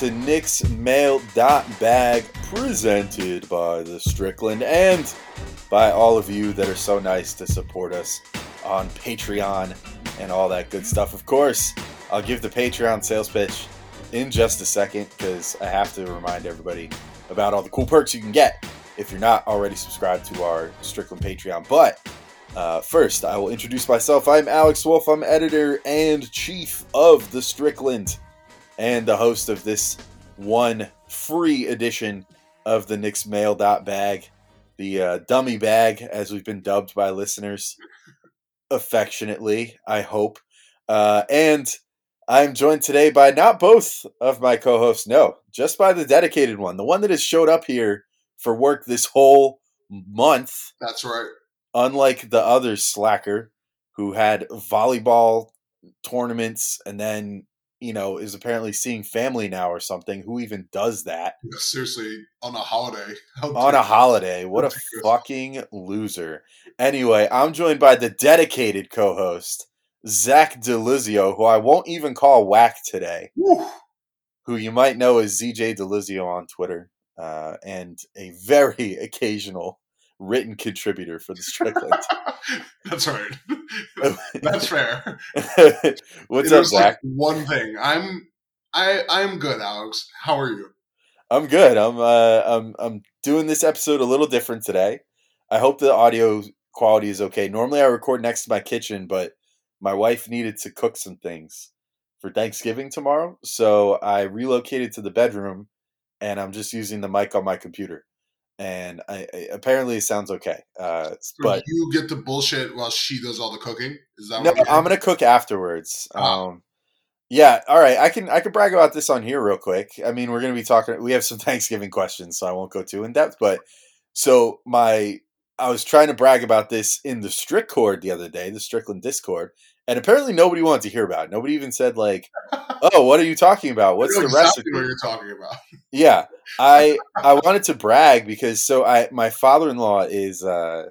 To Knicks Mail Bag, presented by the Strickland and by all of you that are so nice to support us on Patreon and all that good stuff. Of course, I'll give the Patreon sales pitch in just a second because I have to remind everybody about all the cool perks you can get if you're not already subscribed to our Strickland Patreon. But uh, first, I will introduce myself. I'm Alex Wolf. I'm editor and chief of the Strickland and the host of this one free edition of the Knicks Mail Bag, the uh, dummy bag, as we've been dubbed by listeners affectionately, I hope. Uh, and I'm joined today by not both of my co hosts, no, just by the dedicated one, the one that has showed up here for work this whole month That's right. unlike the other slacker who had volleyball tournaments and then you know is apparently seeing family now or something who even does that? Seriously, on a holiday. On a holiday. What a fucking loser. Anyway i'm joined by the dedicated co-host zach delizio who i won't even call whack today. Woo. who you might know as zj delizio on twitter uh, and a very occasional written contributor for the strickland That's right. That's fair. what's There's up zach like one thing. I'm I I'm good, Alex. How are you? I'm good. I'm uh I'm I'm doing this episode a little different today. I hope the audio quality is okay. Normally I record next to my kitchen, but my wife needed to cook some things for Thanksgiving tomorrow, so I relocated to the bedroom and I'm just using the mic on my computer. And I, I apparently it sounds okay. Uh So but you get the bullshit while she does all the cooking. Is that no, what I'm gonna cook afterwards. Ah. Um, yeah, all right. I can I can brag about this on here real quick. I mean, we're gonna be talking. We have some Thanksgiving questions, so I won't go too in depth. But so my I was trying to brag about this in the Strickcord the other day, the Strickland Discord, and apparently nobody wanted to hear about it. Nobody even said like, "Oh, what are you talking about? What's the know recipe?" exactly what you're talking about? Yeah, I I wanted to brag because so I my father in law is uh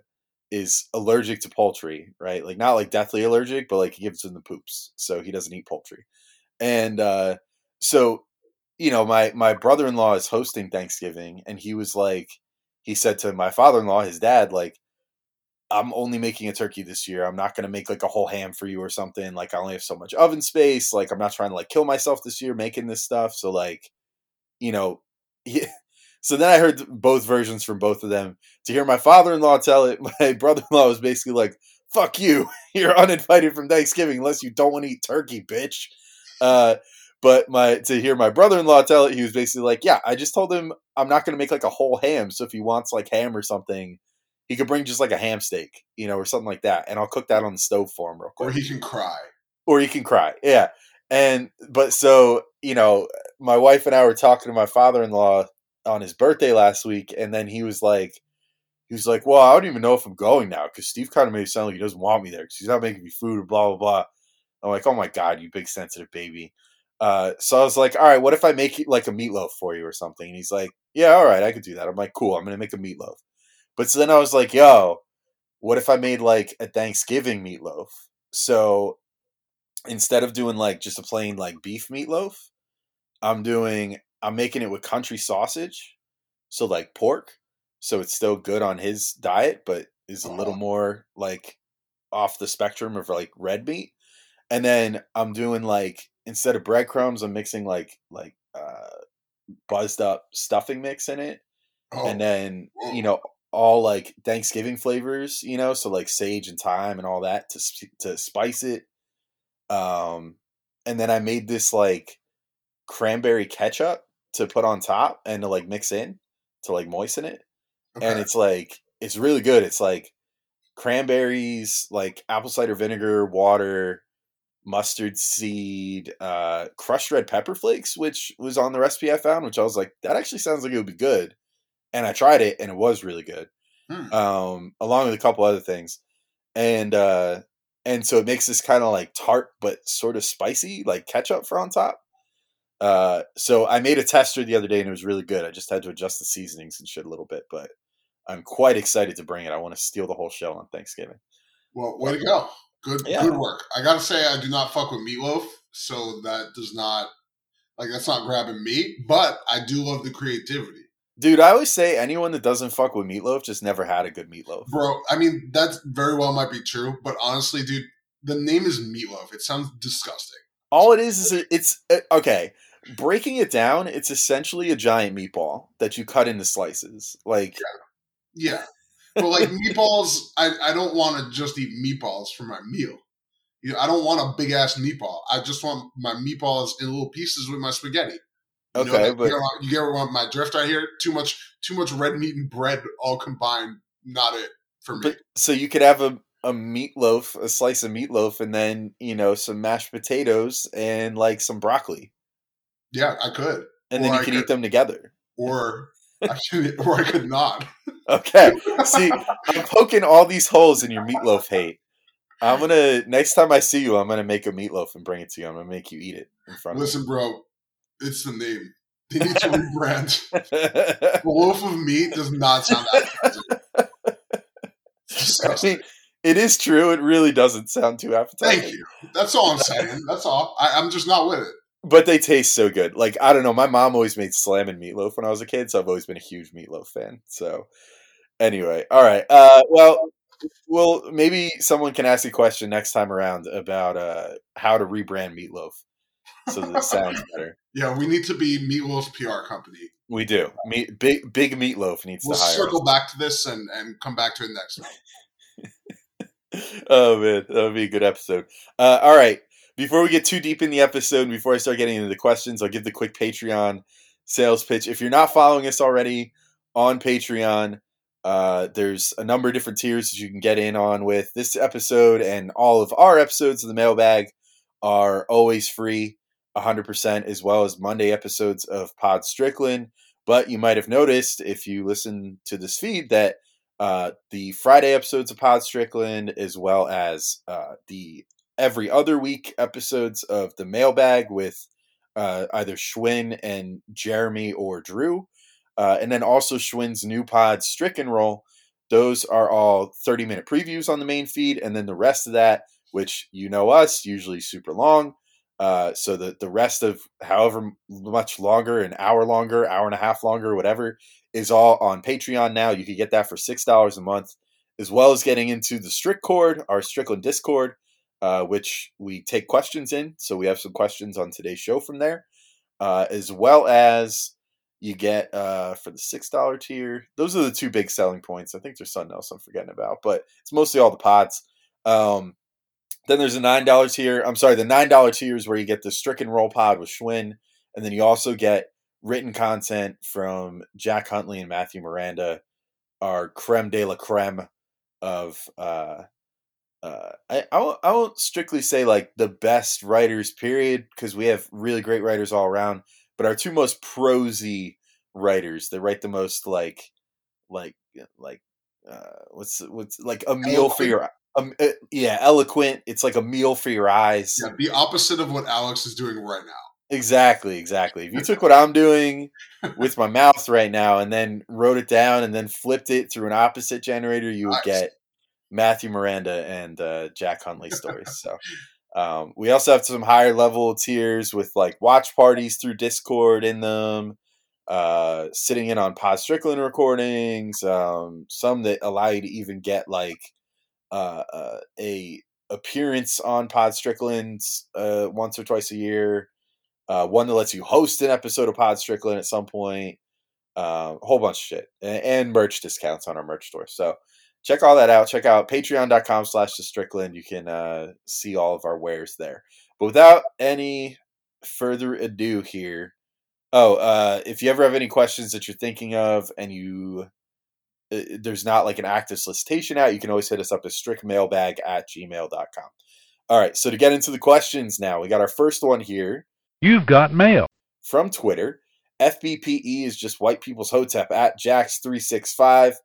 is allergic to poultry, right? Like not like deathly allergic, but like he gives him the poops, so he doesn't eat poultry. And uh so you know my my brother in law is hosting Thanksgiving, and he was like he said to my father in law, his dad, like. I'm only making a turkey this year. I'm not going to make like a whole ham for you or something. Like I only have so much oven space. Like I'm not trying to like kill myself this year making this stuff. So like you know, he, so then I heard both versions from both of them. To hear my father-in-law tell it, my brother-in-law was basically like, "Fuck you, you're uninvited from Thanksgiving unless you don't want to eat turkey, bitch." Uh, but my to hear my brother-in-law tell it, he was basically like, "Yeah, I just told him I'm not going to make like a whole ham. So if he wants like ham or something, he could bring just like a ham steak, you know, or something like that, and I'll cook that on the stove for him real quick." Or he can cry. or he can cry. Yeah. And but so, you know, my wife and I were talking to my father-in-law on his birthday last week and then he was like he was like, "Well, I don't even know if I'm going now cuz Steve kind of made it sound like he doesn't want me there cuz he's not making me food or blah blah blah." I'm like, "Oh my god, you big sensitive baby." Uh, so I was like, all right, what if I make like a meatloaf for you or something? And he's like, yeah, all right, I could do that. I'm like, cool, I'm gonna make a meatloaf. But so then I was like, yo, what if I made like a Thanksgiving meatloaf? So instead of doing like just a plain like beef meatloaf, I'm doing I'm making it with country sausage, so like pork, so it's still good on his diet, but is a little more like off the spectrum of like red meat. And then I'm doing like instead of breadcrumbs, I'm mixing like like uh buzzed up stuffing mix in it Oh, and then you know all like Thanksgiving flavors, you know, so like sage and thyme and all that to to spice it. Um, and then I made this like cranberry ketchup to put on top and to like mix in to like moisten it, and it's like it's really good. It's like cranberries, like apple cider vinegar, water, mustard seed, uh, crushed red pepper flakes, which was on the recipe I found, which I was like, that actually sounds like it would be good. And I tried it and it was really good. Hmm. Um, along with a couple other things. And uh and so it makes this kind of like tart but sort of spicy, like ketchup for on top. Uh so I made a tester the other day and it was really good. I just had to adjust the seasonings and shit a little bit, but I'm quite excited to bring it. I want to steal the whole show on Thanksgiving. Well, way to go. Good Yeah. good work. I gotta say I do not fuck with meatloaf, so that does not like that's not grabbing me, but I do love the creativity. Dude, I always say anyone that doesn't fuck with meatloaf just never had a good meatloaf. Bro, I mean that very well might be true, but honestly, dude, the name is meatloaf. It sounds disgusting. All it is is a, it's uh, okay. Breaking it down, it's essentially a giant meatball that you cut into slices. Like Yeah. But like meatballs, I, I don't want to just eat meatballs for my meal. You know, I don't want a big ass meatball. I just want my meatballs in little pieces with my spaghetti. You okay, that- but you, know, you get what my drift right here? Too much too much red meat and bread all combined, not it for me. but so you could have a a meatloaf, a slice of meatloaf, and then you know some mashed potatoes and like some broccoli, yeah, I could. and then you I could eat them together. Or I could or I could not. Okay, see, I'm poking all these holes in your meatloaf hate. I'm gonna next time I see you, I'm gonna make a meatloaf and bring it to you. I'm gonna make you eat it in front of Listen, bro, it's the name. They need to rebrand. A loaf of meat does not sound appetizing. It's I disgusting. mean, it is true. It really doesn't sound too appetizing. Thank you. That's all I'm saying. That's all. I, I'm just not with it. But they taste so good. Like I don't know. My mom always made slamming meatloaf when I was a kid, so I've always been a huge meatloaf fan. So anyway, all right. Uh, well, well, maybe someone can ask a question next time around about uh, how to rebrand meatloaf so that it sounds better. Yeah, we need to be Meatloaf's PR company. We do. Meat, big big meatloaf needs. We'll to hire. circle us. back to this and, and come back to it next time. oh man, that would be a good episode. Uh, all right, before we get too deep in the episode, and before I start getting into the questions, I'll give the quick Patreon sales pitch. If you're not following us already on Patreon, uh, there's a number of different tiers that you can get in on with. This episode and all of our episodes of the mailbag are always free, 100%, as well as Monday episodes of Pod Strickland. But you might have noticed if you listen to this feed that uh, the Friday episodes of Pod Strickland, as well as uh, the every other week episodes of the mailbag with uh, either Schwinn and Jeremy or Drew, uh, and then also Schwinn's new pod Stricken Roll. Those are all 30 minute previews on the main feed, and then the rest of that, which you know us, usually super long. Uh, so the the rest of however much longer, an hour longer, hour and a half longer, whatever, is all on Patreon now. You can get that for six dollars a month, as well as getting into the Strickcord, our Strickland Discord, uh, which we take questions in. So we have some questions on today's show from there, uh, as well as you get uh, for the six dollar tier. Those are the two big selling points. I think there's something else I'm forgetting about, but it's mostly all the pods. Um, then there's a nine dollar tier. I'm sorry, the nine dollar tier is where you get the Stricken Roll Pod with Schwinn, and then you also get written content from Jack Huntley and Matthew Miranda, our creme de la creme of. Uh, uh, I, I won't, I won't strictly say like the best writers, period, because we have really great writers all around. But our two most prosy writers, they write the most like, like, like, uh, what's what's like a meal for your, um, uh, yeah, eloquent. It's like a meal for your eyes. Yeah, the opposite of what Alex is doing right now. Exactly, exactly. If you took what I'm doing with my mouth right now and then wrote it down and then flipped it through an opposite generator, you would Nice. get Matthew Miranda and uh, Jack Huntley stories. So um, we also have some higher level tiers with like watch parties through Discord in them, uh, sitting in on Pod Strickland recordings, um, some that allow you to even get like uh, uh, a appearance on Pod Strickland's uh, once or twice a year. Uh, one that lets you host an episode of Pod Strickland at some point. Uh, a whole bunch of shit and, and merch discounts on our merch store. So check all that out. Check out patreon.com slash the Strickland. You can uh, see all of our wares there. But without any further ado here, oh, uh, if you ever have any questions that you're thinking of and you uh, there's not like an active solicitation out, you can always hit us up at strictmailbag at gmail.com. All right, so to get into the questions now, we got our first one here You've got mail. from Twitter. FBPE is just white people's hotep at Jax365.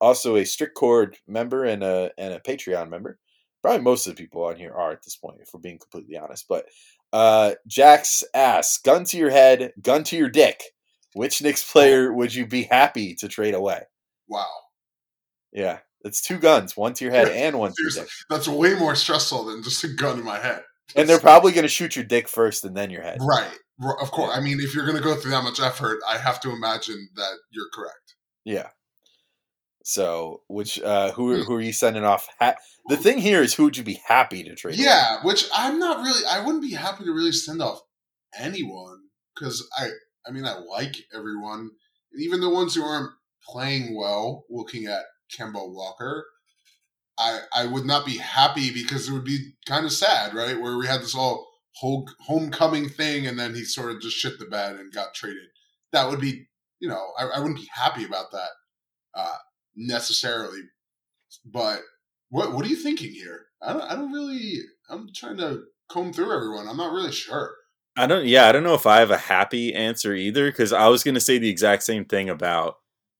Also a Strickcord member and a and a Patreon member. Probably most of the people on here are at this point, if we're being completely honest. But uh Jax asks, gun to your head, gun to your dick. Which Knicks player would you be happy to trade away? Wow. Yeah. It's two guns, one to your head and one to your dick. that's way more stressful than just a gun in my head. And they're probably gonna shoot your dick first and then your head. right. Of course. I mean, if you're going to go through that much effort, I have to imagine that you're correct. Yeah. So, which uh who Hmm. who are you sending off? Ha- the thing here is, who would you be happy to trade? Yeah, which I'm not really. I wouldn't be happy to really send off anyone because I. I mean, I like everyone, even the ones who aren't playing well. Looking at Kemba Walker, I I would not be happy because it would be kind of sad, right? Where we had this all whole homecoming thing, and then he sort of just shit the bed and got traded. That would be, you know, I, I wouldn't be happy about that uh, necessarily. But what what are you thinking here? I don't I don't really. I'm trying to comb through everyone. I'm not really sure. I don't. Yeah, I don't know if I have a happy answer either because I was going to say the exact same thing about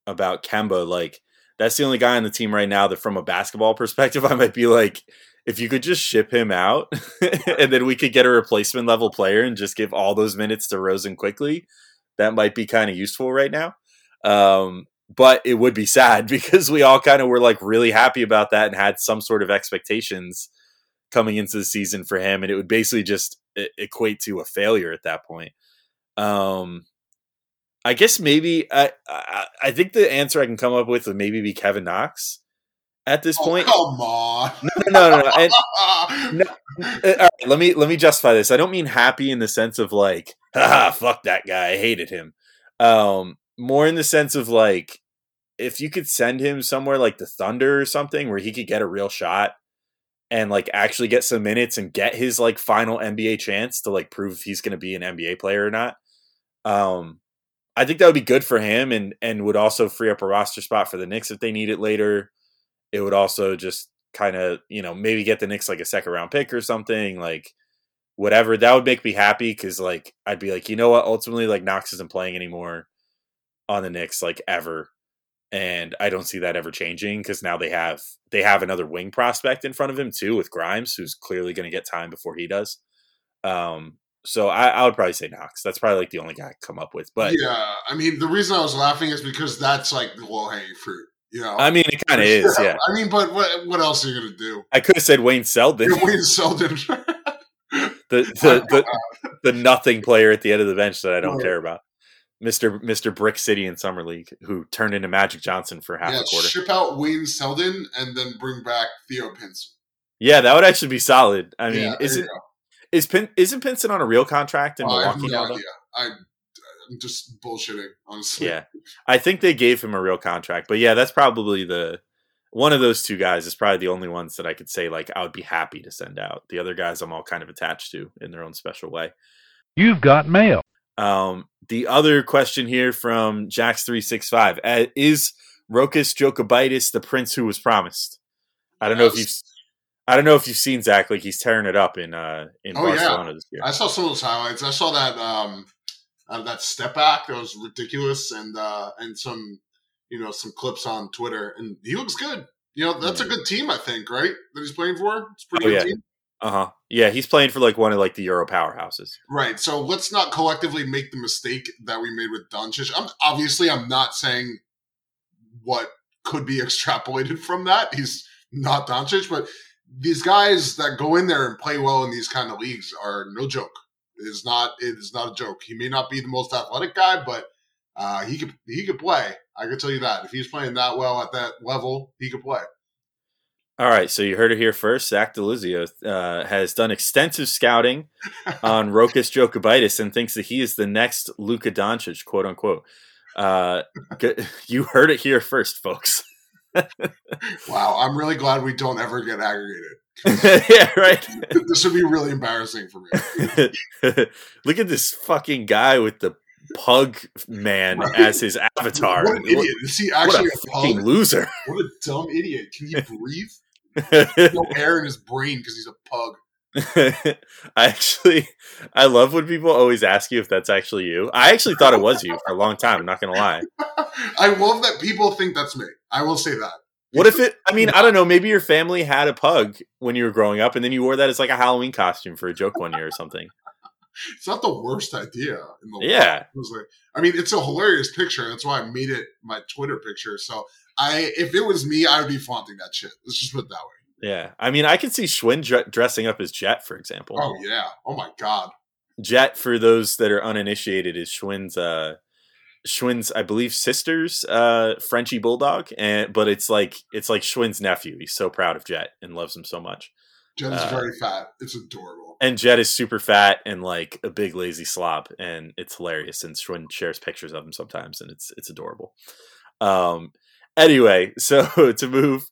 about Kemba. Like that's the only guy on the team right now that, from a basketball perspective, I might be like, if you could just ship him out, and then we could get a replacement level player and just give all those minutes to Rosen Quickley, that might be kind of useful right now. Um, but it would be sad because we all kind of were like really happy about that and had some sort of expectations coming into the season for him, and it would basically just equate to a failure at that point. Um, I guess maybe I, I I think the answer I can come up with would maybe be Kevin Knox at this Oh, point. come on. No, no, no, no. And, No. uh, all right, let me let me justify this. I don't mean happy in the sense of like, haha, fuck that guy, I hated him. Um, more in the sense of like, if you could send him somewhere like the Thunder or something where he could get a real shot and like actually get some minutes and get his like final NBA chance to like prove if he's going to be an NBA player or not. Um, I think that would be good for him and and would also free up a roster spot for the Knicks if they need it later. It would also just kind of you know maybe get the Knicks like a second round pick or something like whatever. That would make me happy because like I'd be like you know what? Ultimately like Knox isn't playing anymore on the Knicks like ever. And I don't see that ever changing because now they have they have another wing prospect in front of him too with Grimes who's clearly going to get time before he does. Um so I, I would probably say Knox that's probably like the only guy I come up with but yeah, I mean, the reason I was laughing is because that's like the low hanging fruit. You know, I mean it kind of is yeah I mean, but what what else are you gonna do? I could have said Wayne Selden You're Wayne Selden. the the, the the nothing player at the end of the bench that I don't care about. Mister Mister Brick City in summer league, who turned into Magic Johnson for half yeah, a quarter. ship out Wayne Selden and then bring back Theo Pinson. Yeah, that would actually be solid. I mean, yeah, isn't go. Is Pin, isn't Pinson on a real contract in Oh, I have Milwaukee no now? though? idea. I, I'm just bullshitting, honestly. Yeah, I think they gave him a real contract, but yeah, that's probably the one of those two guys is probably the only ones that I could say like I would be happy to send out. The other guys I'm all kind of attached to in their own special way. You've got mail. Um, the other question here from Jax365 uh, is Rokas Jokubaitis the prince who was promised? I don't know if you've I don't know if you've seen Zach like he's tearing it up in uh in Oh, yeah. Barcelona this year. I saw some of those highlights. I saw that um uh, that step back that was ridiculous, and uh and some you know some clips on Twitter, and he looks good. You know, that's a good team, I think, right? That he's playing for. It's a pretty Oh, good yeah. team. Uh huh. Yeah, he's playing for like one of like the Euro powerhouses. Right. So let's not collectively make the mistake that we made with Doncic. I'm obviously I'm not saying what could be extrapolated from that. He's not Doncic, but these guys that go in there and play well in these kind of leagues are no joke. It is not. It is not a joke. He may not be the most athletic guy, but uh, he could he could play. I can tell you that if he's playing that well at that level, he could play. All right, so you heard it here first. Zach Deluzio uh, has done extensive scouting on Rokas Jokubaitis and thinks that he is the next Luka Doncic, quote unquote. Uh, you heard it here first, folks. Wow, I'm really glad we don't ever get aggregated. yeah, right. this would be really embarrassing for me. Look at this fucking guy with the pug man right. as his avatar. What an idiot! Is he actually what a, a fucking loser? What a dumb idiot! Can he breathe? no air in his brain because he's a pug. I actually, I love when people always ask you if that's actually you. I actually thought it was you for a long time. I'm not gonna lie. I love that people think that's me. I will say that. What if it? I mean, I don't know. Maybe your family had a pug when you were growing up, and then you wore that as like a Halloween costume for a joke one year or something. It's not the worst idea in the world. yeah. It was like, I mean, it's a hilarious picture. That's why I made it my Twitter picture. So I, if it was me, I would be flaunting that shit. Let's just put it that way. Yeah, I mean, I can see Schwinn dre- dressing up as Jet, for example. Oh yeah. Oh my god. Jet, for those that are uninitiated, is Schwinn's uh, Schwinn's, I believe, sister's uh, Frenchy bulldog, and but it's like it's like Schwinn's nephew. He's so proud of Jet and loves him so much. Jet is uh, very fat. It's adorable. And Jet is super fat and like a big lazy slob, and it's hilarious. And Schwinn shares pictures of him sometimes, and it's it's adorable. Um. Anyway, so to move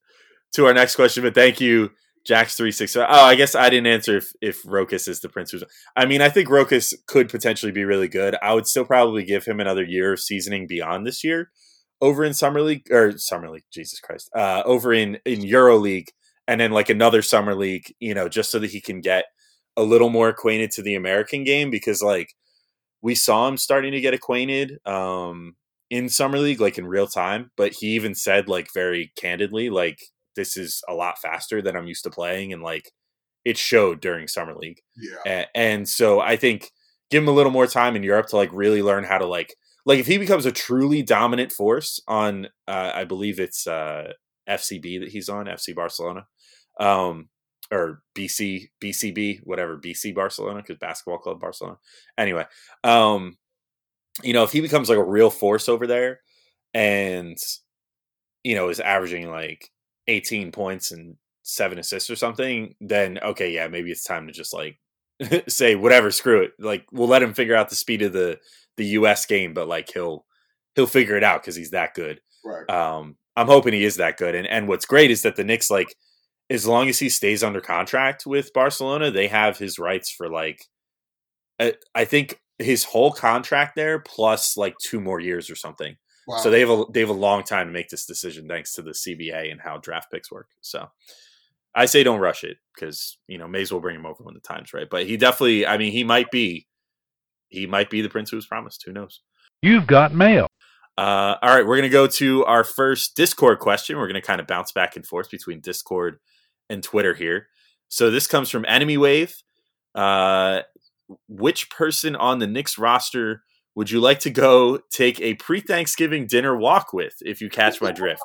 to our next question, but thank you, Jack's three six. Oh, I guess I didn't answer if if Rokas is the prince. I mean, I think Rokas could potentially be really good. I would still probably give him another year of seasoning beyond this year over in summer league or summer league. Jesus Christ, uh, over in in Euro League, and then like another summer league. You know, just so that he can get a little more acquainted to the American game because like we saw him starting to get acquainted um, in summer league, like in real time. But he even said like very candidly, like this is a lot faster than I'm used to playing, and like it showed during summer league. Yeah, and, and so I think give him a little more time in Europe to like really learn how to like like if he becomes a truly dominant force on uh, I believe it's uh, FCB that he's on FC Barcelona um, or BC BCB whatever BC Barcelona because basketball club Barcelona anyway um, you know if he becomes like a real force over there and you know is averaging like 18 points and seven assists or something, then okay, yeah, maybe it's time to just like say whatever, screw it. Like we'll let him figure out the speed of the the US game, but like he'll he'll figure it out because he's that good. Right. Um, I'm hoping he is that good. And and what's great is that the Knicks like as long as he stays under contract with Barcelona, they have his rights for like I, I think his whole contract there plus like two more years or something. Wow. So they have a they have a long time to make this decision thanks to the CBA and how draft picks work. So I say don't rush it because you know may as well bring him over when the time's right. But he definitely, I mean, he might be he might be the prince who was promised. Who knows? You've got mail. Uh, all right, we're gonna go to our first Discord question. We're gonna kind of bounce back and forth between Discord and Twitter here. So this comes from Enemy Wave. Uh, which person on the Knicks roster would you like to go take a pre-Thanksgiving dinner walk with if you catch my drift?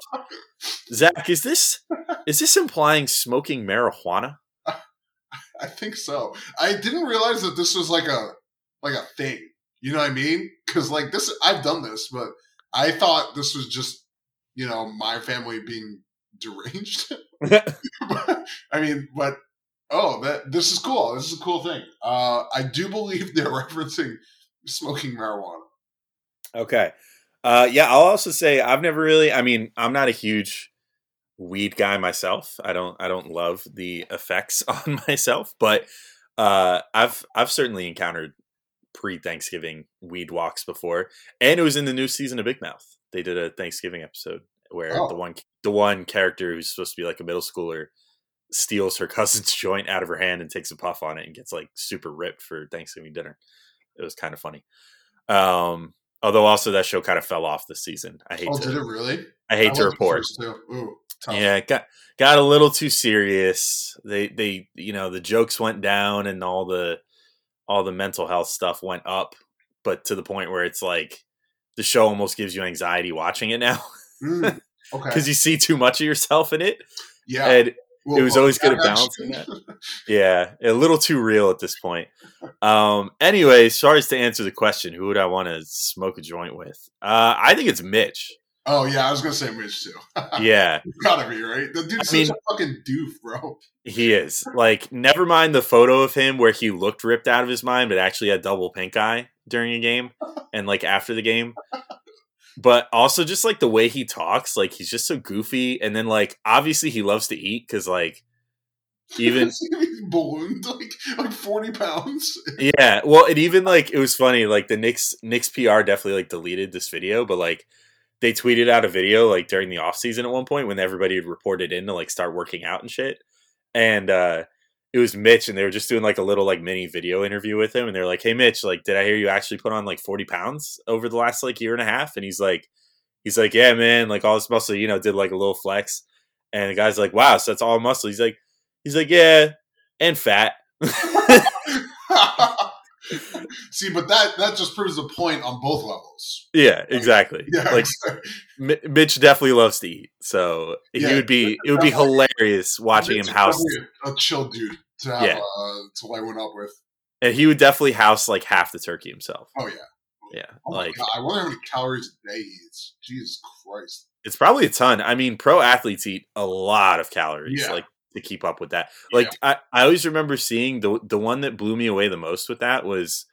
Zach, is this is this implying smoking marijuana? I think so. I didn't realize that this was like a like a thing. You know what I mean? Cuz like this I've done this, but I thought this was just, you know, my family being deranged. I mean, but oh, that this is cool. This is a cool thing. Uh I do believe they're referencing smoking marijuana. Okay. Uh, yeah, I'll also say I've never really. I mean, I'm not a huge weed guy myself. I don't. I don't love the effects on myself, but uh, I've I've certainly encountered pre Thanksgiving weed walks before, and it was in the new season of Big Mouth. They did a Thanksgiving episode where oh. the one the one character who's supposed to be like a middle schooler steals her cousin's joint out of her hand and takes a puff on it and gets like super ripped for Thanksgiving dinner it was kind of funny. Um, although also that show kind of fell off this season. I hate. Oh, to, did it really? I hate I to report. tough. Yeah, it got got a little too serious. They they you know the jokes went down and all the all the mental health stuff went up, but to the point where it's like the show almost gives you anxiety watching it now Mm, okay. because you see too much of yourself in it, Yeah. and Well, it was always good at balancing that. yeah, a little too real at this point. Um, anyway, sorry to answer the question, who would I want to smoke a joint with? Uh, I think it's Mitch. Oh yeah, I was gonna say Mitch too. Yeah, Gotta be right. The dude's I mean- such a fucking doof, bro. He is. Like, never mind the photo of him where he looked ripped out of his mind, but actually had double pink eye during a game and like after the game. But also just like the way he talks, like he's just so goofy. And then like obviously he loves to eat because like even ballooned like like forty pounds. yeah, well, and even like it was funny. Like the Knicks Knicks PR definitely like deleted this video, but like they tweeted out a video like during the off season at one point when everybody had reported in to like start working out and shit. And uh it was Mitch, and they were just doing like a little like mini video interview with him, and they're like, "Hey, Mitch, like, did I hear you actually put on like forty pounds over the last like year and a half?" And he's like, "He's like, yeah, man, like all this muscle, you know, did like a little flex." And the guy's like, "Wow, so that's all muscle?" He's like, "He's like, yeah, and fat." See, but that that just proves the point on both levels. Yeah, exactly. Yeah, Like M- Mitch definitely loves to eat, so Yeah, he would be. It would be hilarious watching him Mitch is house, a chill dude to have Yeah. uh, to one up with. and he would definitely house like half the turkey himself. Oh yeah. Yeah, Oh like I wonder how many calories a day he eats. Jesus Christ. it's probably a ton. I mean, pro athletes eat a lot of calories, Yeah. like to keep up with that. Like I, I always remember seeing the the one that blew me away the most with that was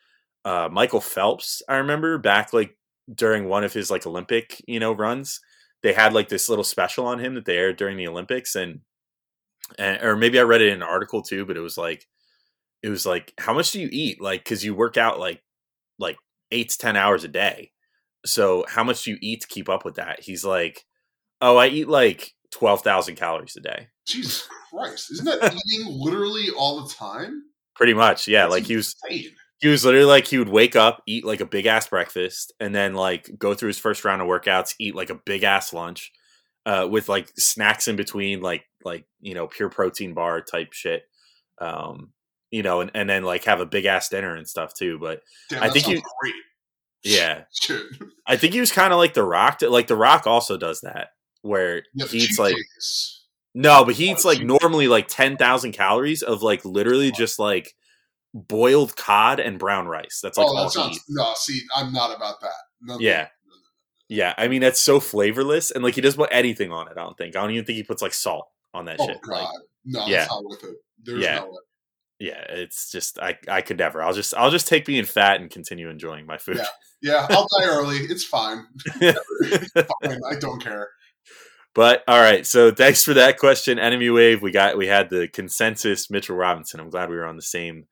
uh, Michael Phelps. I remember back like during one of his like Olympic you know runs, they had like this little special on him that they aired during the Olympics, and, and or maybe I read it in an article too, but it was like it was like how much do you eat like because you work out like like eight to ten hours a day so how much do you eat to keep up with that he's like oh i eat like 12000 calories a day Jesus Christ. Isn't that eating literally all the time? pretty much yeah That's like he was he was literally like he would wake up eat like a big ass breakfast and then like go through his first round of workouts eat like a big ass lunch uh, with like snacks in between like like you know pure protein bar type shit um you know and, and then like have a big ass dinner and stuff too but Damn, I think you- great. yeah Shit. i think he was kind of like the rock like the rock also does that where Yeah, he eats like cheesecakes. No, but he eats like normally like ten thousand calories of like literally just like boiled cod and brown rice. That's like oh, all that he sounds eats. no. See, I'm not about that. No, no, Yeah. Yeah, I mean that's so flavorless, and like he doesn't put anything on it. I don't think. I don't even think he puts like salt on that Oh shit. God, Like, no, yeah. that's not with it. There's Yeah. no way. yeah, it's just I I could never. I'll just I'll just take being fat and continue enjoying my food. Yeah, yeah I'll die early. It's fine. fine. I don't care. But all right, so thanks for that question, Enemy Wave. We got we had the consensus Mitchell Robinson. I'm glad we were on the same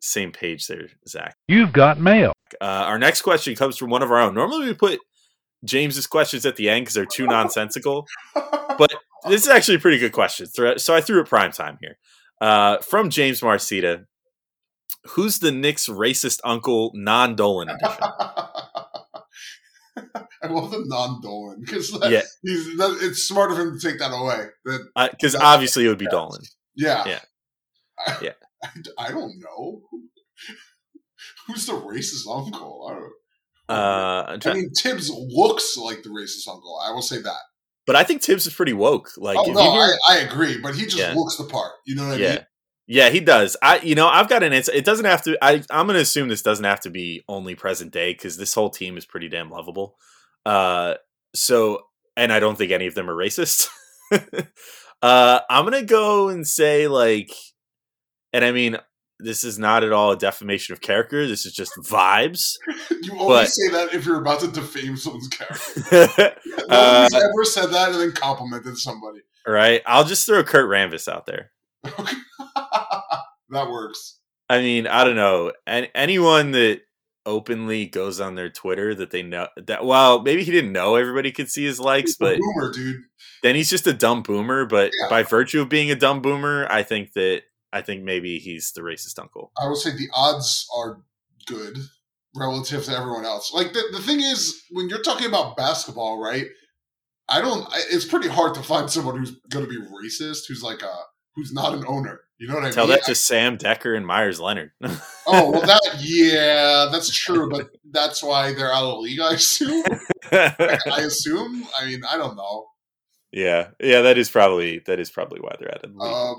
same page there, Zach. You've got mail. Uh, our next question comes from one of our own. Normally we put James's questions at the end because they're too nonsensical. But this is actually a pretty good question. So I threw it prime time here. Uh, from James Marcita, who's the Knicks racist uncle non Dolan edition? I love the non-Dolan because Yeah. it's smart of him to take that away. Because obviously it would be Dolan. yeah, Yeah. I, Yeah. I, I don't know who's the racist uncle. I don't. Uh, I mean, Tibbs looks like the racist uncle. I will say that. But I think Tibbs is pretty woke. Like, oh no, you hear- I, I agree, but he just Yeah. looks the part. You know what I yeah. mean? Yeah, he does. I, you know, I've got an answer. It doesn't have to. I, I'm going to assume this doesn't have to be only present day because this whole team is pretty damn lovable. Uh, so, and I don't think any of them are racist. uh, I'm going to go and say like, and I mean, this is not at all a defamation of character. This is just vibes. You always But- say that if you're about to defame someone's character. Uh, Nobody's ever said that and then complimented somebody. right? I'll just throw Kurt Rambis out there. that works. I mean, I don't know. And anyone that openly goes on their Twitter that they know that well, maybe he didn't know everybody could see his likes, but Boomer, dude. then he's just a dumb boomer. But Yeah. by virtue of being a dumb boomer, I think that I think maybe he's the racist uncle. I would say the odds are good relative to everyone else. Like the, the thing is, when you're talking about basketball, right? I don't. I, it's pretty hard to find someone who's going to be racist, who's like a who's not an owner. You know what I Tell mean? Tell that to Sam Dekker and Meyers Leonard. oh well, that yeah, that's true, but that's why they're out of the league. I assume. I assume. I mean, I don't know. yeah, yeah, that is probably that is probably why they're out of the league. Uh,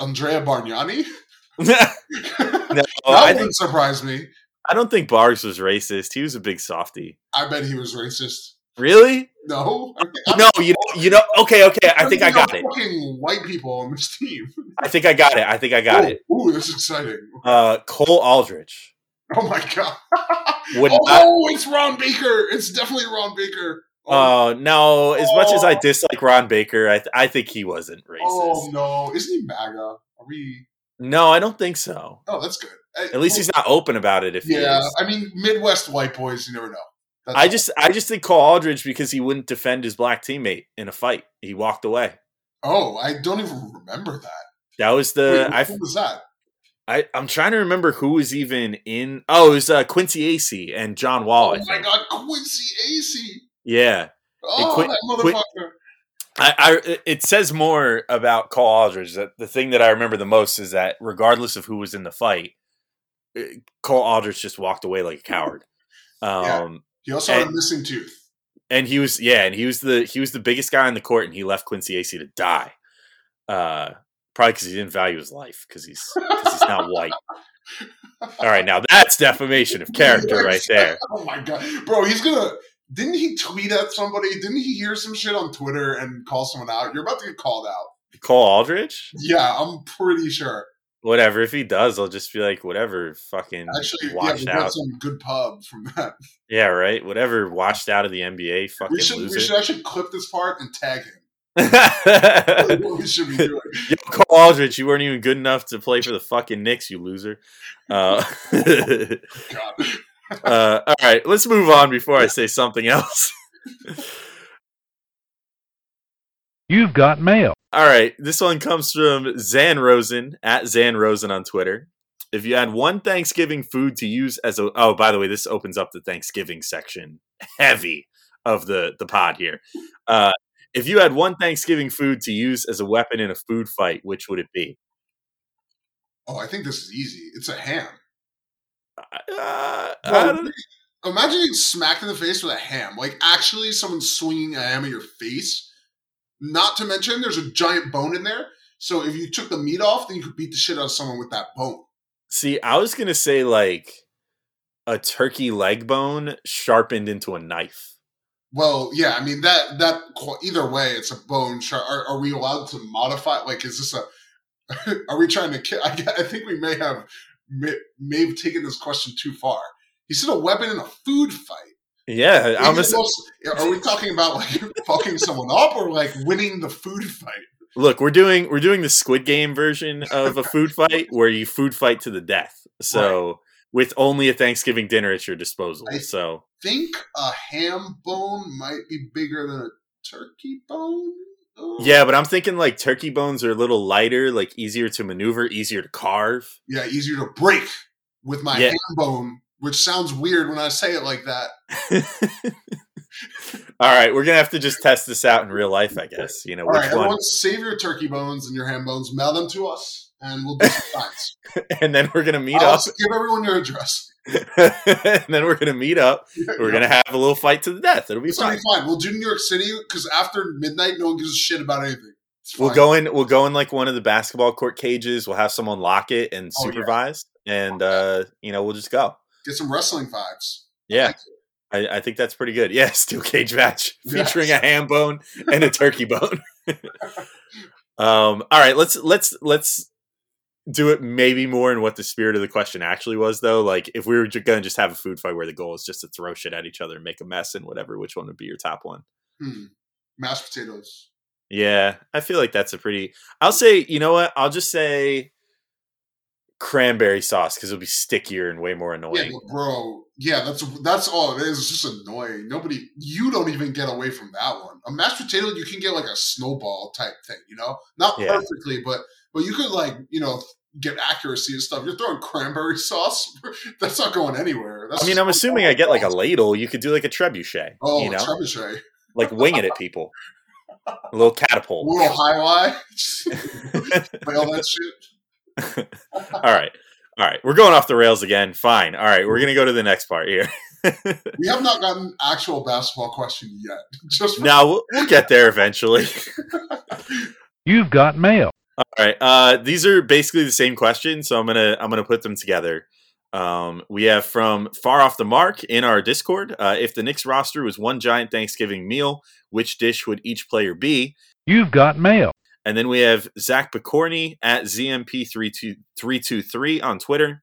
Andrea Bargnani. no, that I wouldn't surprise me. I don't think Bargs was racist. He was a big softy. I bet he was racist. Really? No, I mean, No, you know, you know. Okay, okay. I think I got it. Fucking white people on this team. I think I got it. I think I got Ooh, it. Ooh, this is exciting. Uh, Cole Aldrich Oh my god. oh, not. it's Ron Baker. It's definitely Ron Baker. Oh, Oh no! As much as I Oh. dislike Ron Baker, I th- I think he wasn't racist. oh no, isn't he MAGA? Are we? No, I don't think so. Oh, that's good. At least he's not open about it. If he Yeah. I mean, Midwest white boys, you never know. That's I just I just think Cole Aldrich because he wouldn't defend his black teammate in a fight. He walked away. Oh, I don't even remember that. That was the Wait, I, who was that? I I'm trying to remember who was even in. Oh, it was uh, Quincy Acey and John Wall. oh I my god, Quincy Acey. Yeah, Oh, Quin- that Quin- motherfucker. I, I it says more about Cole Aldrich. That the thing that I remember the most is that regardless of who was in the fight, Cole Aldrich just walked away like a coward. Um, Yeah. he also had a missing tooth. and he was yeah, and he was the he was the biggest guy on the court, and he left Quincy Acey to die. Uh, probably because he didn't value his life because he's because he's not white. All right, now that's defamation of character right there. Oh my god, bro, he's gonna. Didn't he tweet at somebody? Didn't he hear some shit on Twitter and call someone out? You're about to get called out. Cole Aldrich, Yeah, I'm pretty sure. whatever. If he does, I'll just be like, whatever. Fucking Actually, yeah, washed got out. some good pub from that. Yeah, right. Whatever washed out of the NBA. Fucking We should we should actually clip this part and tag him. Yo, what we should be doing. Cole Aldrich, you weren't even good enough to play for the fucking Knicks, you loser. Uh, God. Uh, all right, let's move on before I say something else. You've got mail. All right, this one comes from Zan Rosen at Zan Rosen on Twitter. If you had one Thanksgiving food to use as a oh, by the way, this opens up the Thanksgiving section heavy of the the pod here. Uh, if you had one Thanksgiving food to use as a weapon in a food fight, which would it be? Oh, I think this is easy. It's a ham. Uh, I don't- imagine getting smacked in the face with a ham. Like actually, someone swinging a ham at your face. Not to mention, there's a giant bone in there. So if you took the meat off, then you could beat the shit out of someone with that bone. See, I was gonna say like a turkey leg bone sharpened into a knife. Well, yeah, I mean that that either way, it's a bone. Char- are, are we allowed to modify? Like, is this a? are we trying to? Ki- I, I think we may have may, may have taken this question too far. He said a weapon in a food fight. Yeah, I'm a, almost- are we talking about like fucking someone up or like winning the food fight? look. We're doing we're doing the Squid Game version of a food fight where you food fight to the death. So with only a Thanksgiving dinner at your disposal. I- so Think a ham bone might be bigger than a turkey bone. Yeah, but I'm thinking like turkey bones are a little lighter, like easier to maneuver, easier to carve. yeah, easier to break with my Yeah. ham bone, which sounds weird when I say it like that. All right, we're gonna have to just test this out in real life, I guess. You know, All which right, one, everyone, save your turkey bones and your ham bones, mail them to us, and we'll do some signs. and then we're gonna meet I'll up. give everyone your address. and then we're gonna meet up. We're gonna have a little fight to the death. It'll be fine. be fine. We'll do New York City because after midnight, no one gives a shit about anything. We'll go in. We'll go in like one of the basketball court cages. We'll have someone lock it and Oh, yeah. supervise, and uh, you know we'll just go. get some wrestling vibes. Yeah, I, I think that's pretty good. Yeah, steel cage match Yes. featuring a ham bone and a turkey bone. um, all right, let's let's let's do it maybe more in what the spirit of the question actually was, though. Like if we were ju- gonna just have a food fight where the goal is just to throw shit at each other and make a mess and whatever, which one would be your top one? Hmm. Mashed potatoes. Yeah, I feel like that's a pretty. I'll say, you know what? I'll just say cranberry sauce because it'll be stickier and way more annoying. but bro. Yeah, that's that's all it is. It's just annoying. Nobody, you don't even get away from that one. A mashed potato, you can get like a snowball type thing. You know, not Yeah. perfectly, but but you could like you know get accuracy and stuff. You're throwing cranberry sauce. that's not going anywhere. That's I mean, I'm assuming I get like a ladle. You could do like a trebuchet. oh you know, trebuchet. like wing it at people. A little catapult. A little highlight. all that shit. All right. All right. We're going off the rails again. Fine. All right. We're going to go to the next part here. We have not gotten actual basketball question yet. Just for- now, we'll, we'll get there eventually. You've got mail. All right. Uh, these are basically the same question, so I'm gonna I'm gonna put them together. Um, we have from far off the mark in our Discord. Uh, if the Knicks roster was one giant Thanksgiving meal, which dish would each player be? You've got mail. And then we have Zach Picorni at ZMP323 on Twitter.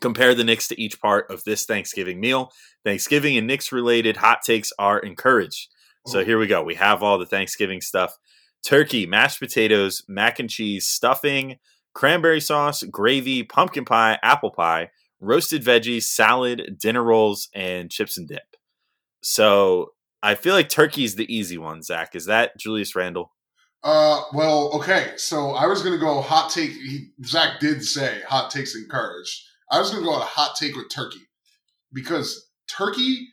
Compare the Knicks to each part of this Thanksgiving meal. Thanksgiving and Knicks related hot takes are encouraged. So Oh. here we go. We have all the Thanksgiving stuff turkey, mashed potatoes, mac and cheese, stuffing, cranberry sauce, gravy, pumpkin pie, apple pie, roasted veggies, salad, dinner rolls, and chips and dip. So I feel like turkey's the easy one, Zach. Is that Julius Randle? Uh, well, okay. So I was gonna go hot take. He, Zach did say hot takes encouraged. I was gonna go on a hot take with turkey because turkey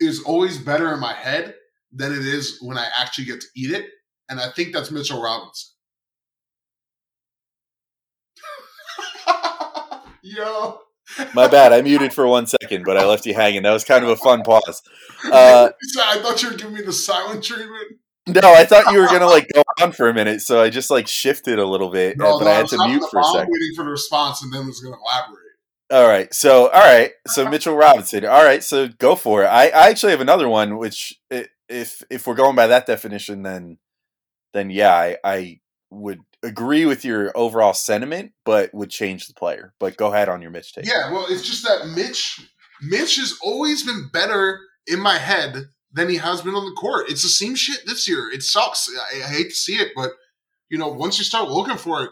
is always better in my head than it is when I actually get to eat it, and I think that's Mitchell Robinson. Yo, My bad. I muted for one second, but I left you hanging. That was kind of a fun pause. Uh, I thought you were giving me the silent treatment. no, I thought you were gonna like go on for a minute, so I just like shifted a little bit, No, but no, I had was to mute for a second. waiting for the response, and then was going to elaborate. All right. So, all right. So Mitchell Robinson. All right. So go for it. I, I actually have another one, which if if we're going by that definition, then then yeah, I, I would agree with your overall sentiment, but would change the player. But go ahead on your Mitch take. Yeah, well, it's just that Mitch, Mitch has always been better in my head than he has been on the court. It's the same shit this year. It sucks. I, I hate to see it, but you know, once you start looking for it,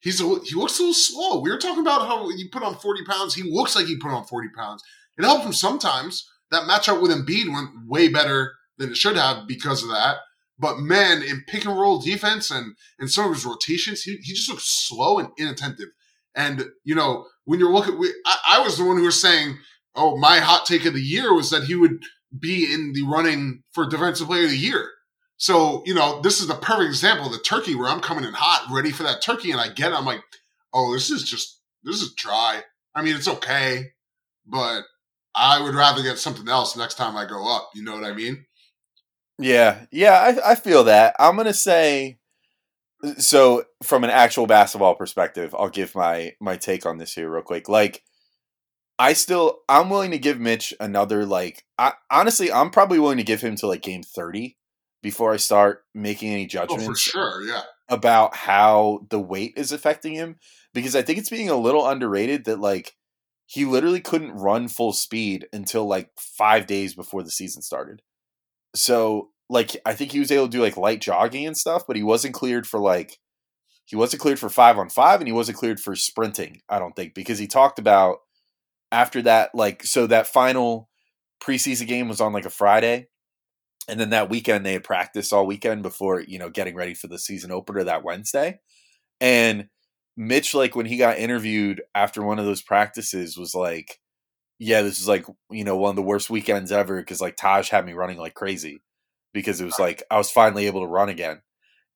he's a, he looks a little slow. We were talking about how he put on forty pounds. He looks like he put on forty pounds. It helped him sometimes. That matchup with Embiid went way better than it should have because of that. But man, in pick and roll defense and and some of his rotations, he, he just looks slow and inattentive. And you know, when you're looking, we, I, I was the one who was saying, "Oh, my hot take of the year was that he would be in the running for defensive player of the year." So you know, this is the perfect example of the turkey where I'm coming in hot, ready for that turkey, and I get it. I'm like, "Oh, this is just this is dry. I mean, it's okay, but I would rather get something else next time I go up." You know what I mean? Yeah, yeah, I, I feel that. I'm gonna say uh, so from an actual basketball perspective, I'll give my my take on this here real quick. Like I still I'm willing to give Mitch another like I honestly I'm probably willing to give him to like game 30 before I start making any Oh, judgments for sure. Yeah. about how the weight is affecting him because I think it's being a little underrated that like he literally couldn't run full speed until like 5 days before the season started. So like I think he was able to do like light jogging and stuff, but he wasn't cleared for like he wasn't cleared for 5 on 5 and he wasn't cleared for sprinting, I don't think, because he talked about after that like so that final preseason game was on like a Friday and then that weekend they had practiced all weekend before you know getting ready for the season opener that Wednesday. And Mitch, like when he got interviewed after one of those practices, was like, "Yeah, this is like you know one of the worst weekends ever because like Taj had me running like crazy because it was like I was finally able to run again."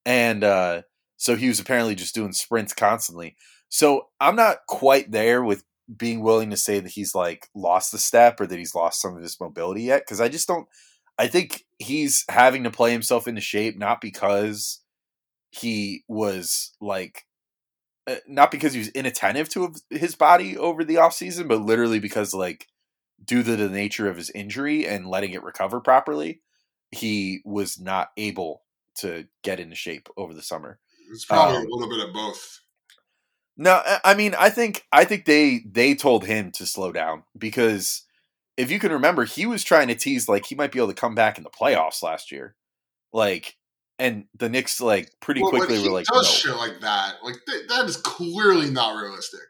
And uh, so he was apparently just doing sprints constantly. So I'm not quite there with being willing to say that he's like lost the step or that he's lost some of his mobility yet because I just don't I think he's having to play himself into shape not because he was like not because he was inattentive to his body over the offseason, but literally because like due to the nature of his injury and letting it recover properly, he was not able to get into shape over the summer. It's probably Um, a little bit of both. No, I- I mean, I think I think they they told him to slow down because if you can remember, he was trying to tease like he might be able to come back in the playoffs last year, like, and the Knicks like pretty Well, quickly were like, does no. shit like that, like th- that is clearly not realistic.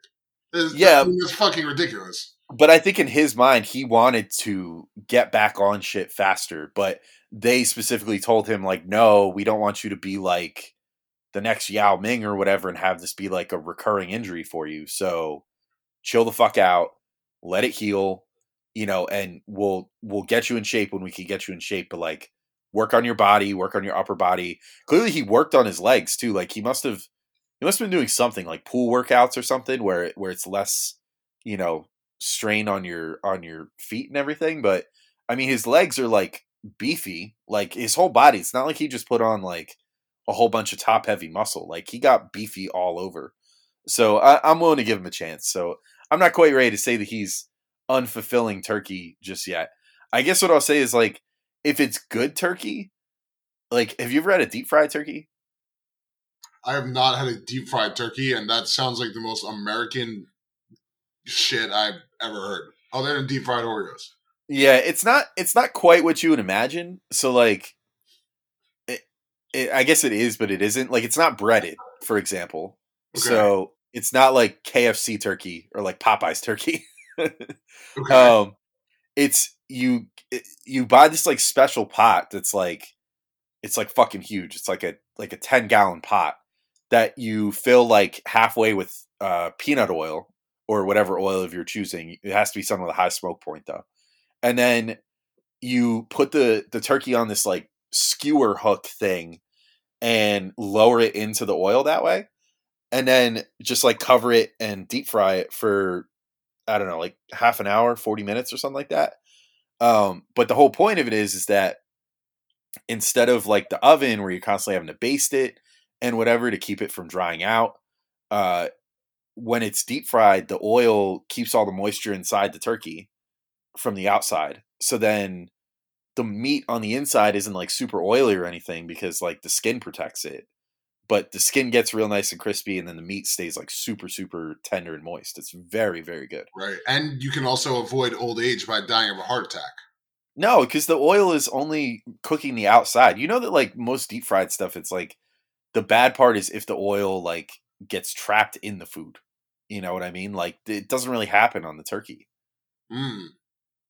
That is- Yeah. It's fucking ridiculous. But I think in his mind, he wanted to get back on shit faster. But they specifically told him like, no, we don't want you to be like the next Yao Ming or whatever, and have this be like a recurring injury for you. So chill the fuck out, let it heal, you know, and we'll we'll get you in shape when we can get you in shape. But like, work on your body, work on your upper body. Clearly, he worked on his legs too. Like he must have, he must have been doing something like pool workouts or something where where it's less, you know, strain on your on your feet and everything. But I mean, his legs are like beefy, like his whole body. It's not like he just put on like a whole bunch of top heavy muscle. Like he got beefy all over. So I, I'm willing to give him a chance. So I'm not quite ready to say that he's unfulfilling turkey just yet. I guess what I'll say is like if it's good turkey, like have you ever had a deep fried turkey? I have not had a deep fried turkey, and that sounds like the most American shit I've ever heard. Other than deep fried Oreos. Yeah, it's not it's not quite what you would imagine. So like it, it I guess it is, but it isn't. Like it's not breaded, for example. Okay. So it's not like KFC turkey or like Popeye's turkey. Okay. um it's you you buy this like special pot that's like it's like fucking huge. It's like a like a 10 gallon pot that you fill like halfway with uh peanut oil or whatever oil of you're choosing. It has to be something with a high smoke point though. And then you put the the turkey on this like skewer hook thing and lower it into the oil that way and then just like cover it and deep fry it for I don't know, like half an hour, 40 minutes or something like that. Um, but the whole point of it is is that instead of like the oven where you're constantly having to baste it and whatever to keep it from drying out, uh, when it's deep fried, the oil keeps all the moisture inside the turkey from the outside. So then the meat on the inside isn't like super oily or anything because like the skin protects it. But the skin gets real nice and crispy, and then the meat stays like super, super tender and moist. It's very, very good. right. And you can also avoid old age by dying of a heart attack. No, because the oil is only cooking the outside. You know that like most deep fried stuff, it's like the bad part is if the oil like gets trapped in the food. You know what I mean? Like it doesn't really happen on the turkey. Mm.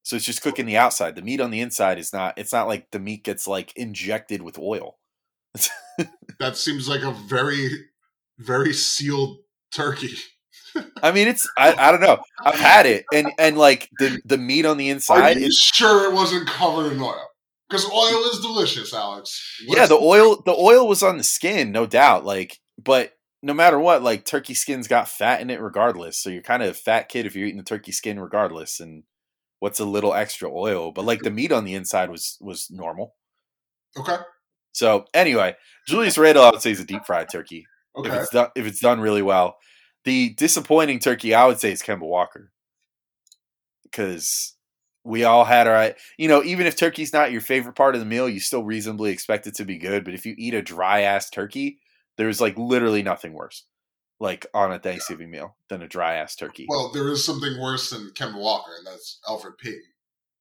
So it's just cooking the outside. The meat on the inside is not. It's not like the meat gets like injected with oil. That seems like a very, very sealed turkey. I mean, it's. I, I don't know. I've had it, and and like the the meat on the inside. Are you It's, sure it wasn't covered in oil? Because oil is delicious, Alex. yeah, the oil the oil was on the skin, no doubt. Like, but no matter what, like turkey skin's got fat in it regardless. So you're kind of a fat kid if you're eating the turkey skin regardless. And what's a little extra oil? But like the meat on the inside was was normal. Okay. So anyway, Julius Randle, I would say is a deep fried turkey if Okay. it's done if it's done really well. The disappointing turkey, I would say, is Kemba Walker because we all had our, you know, even if turkey's not your favorite part of the meal, you still reasonably expect it to be good. But if you eat a dry ass turkey, there's like literally nothing worse, like on a Thanksgiving meal, than a dry ass turkey. Well, there is something worse than Kemba Walker, and that's Elfrid Payton.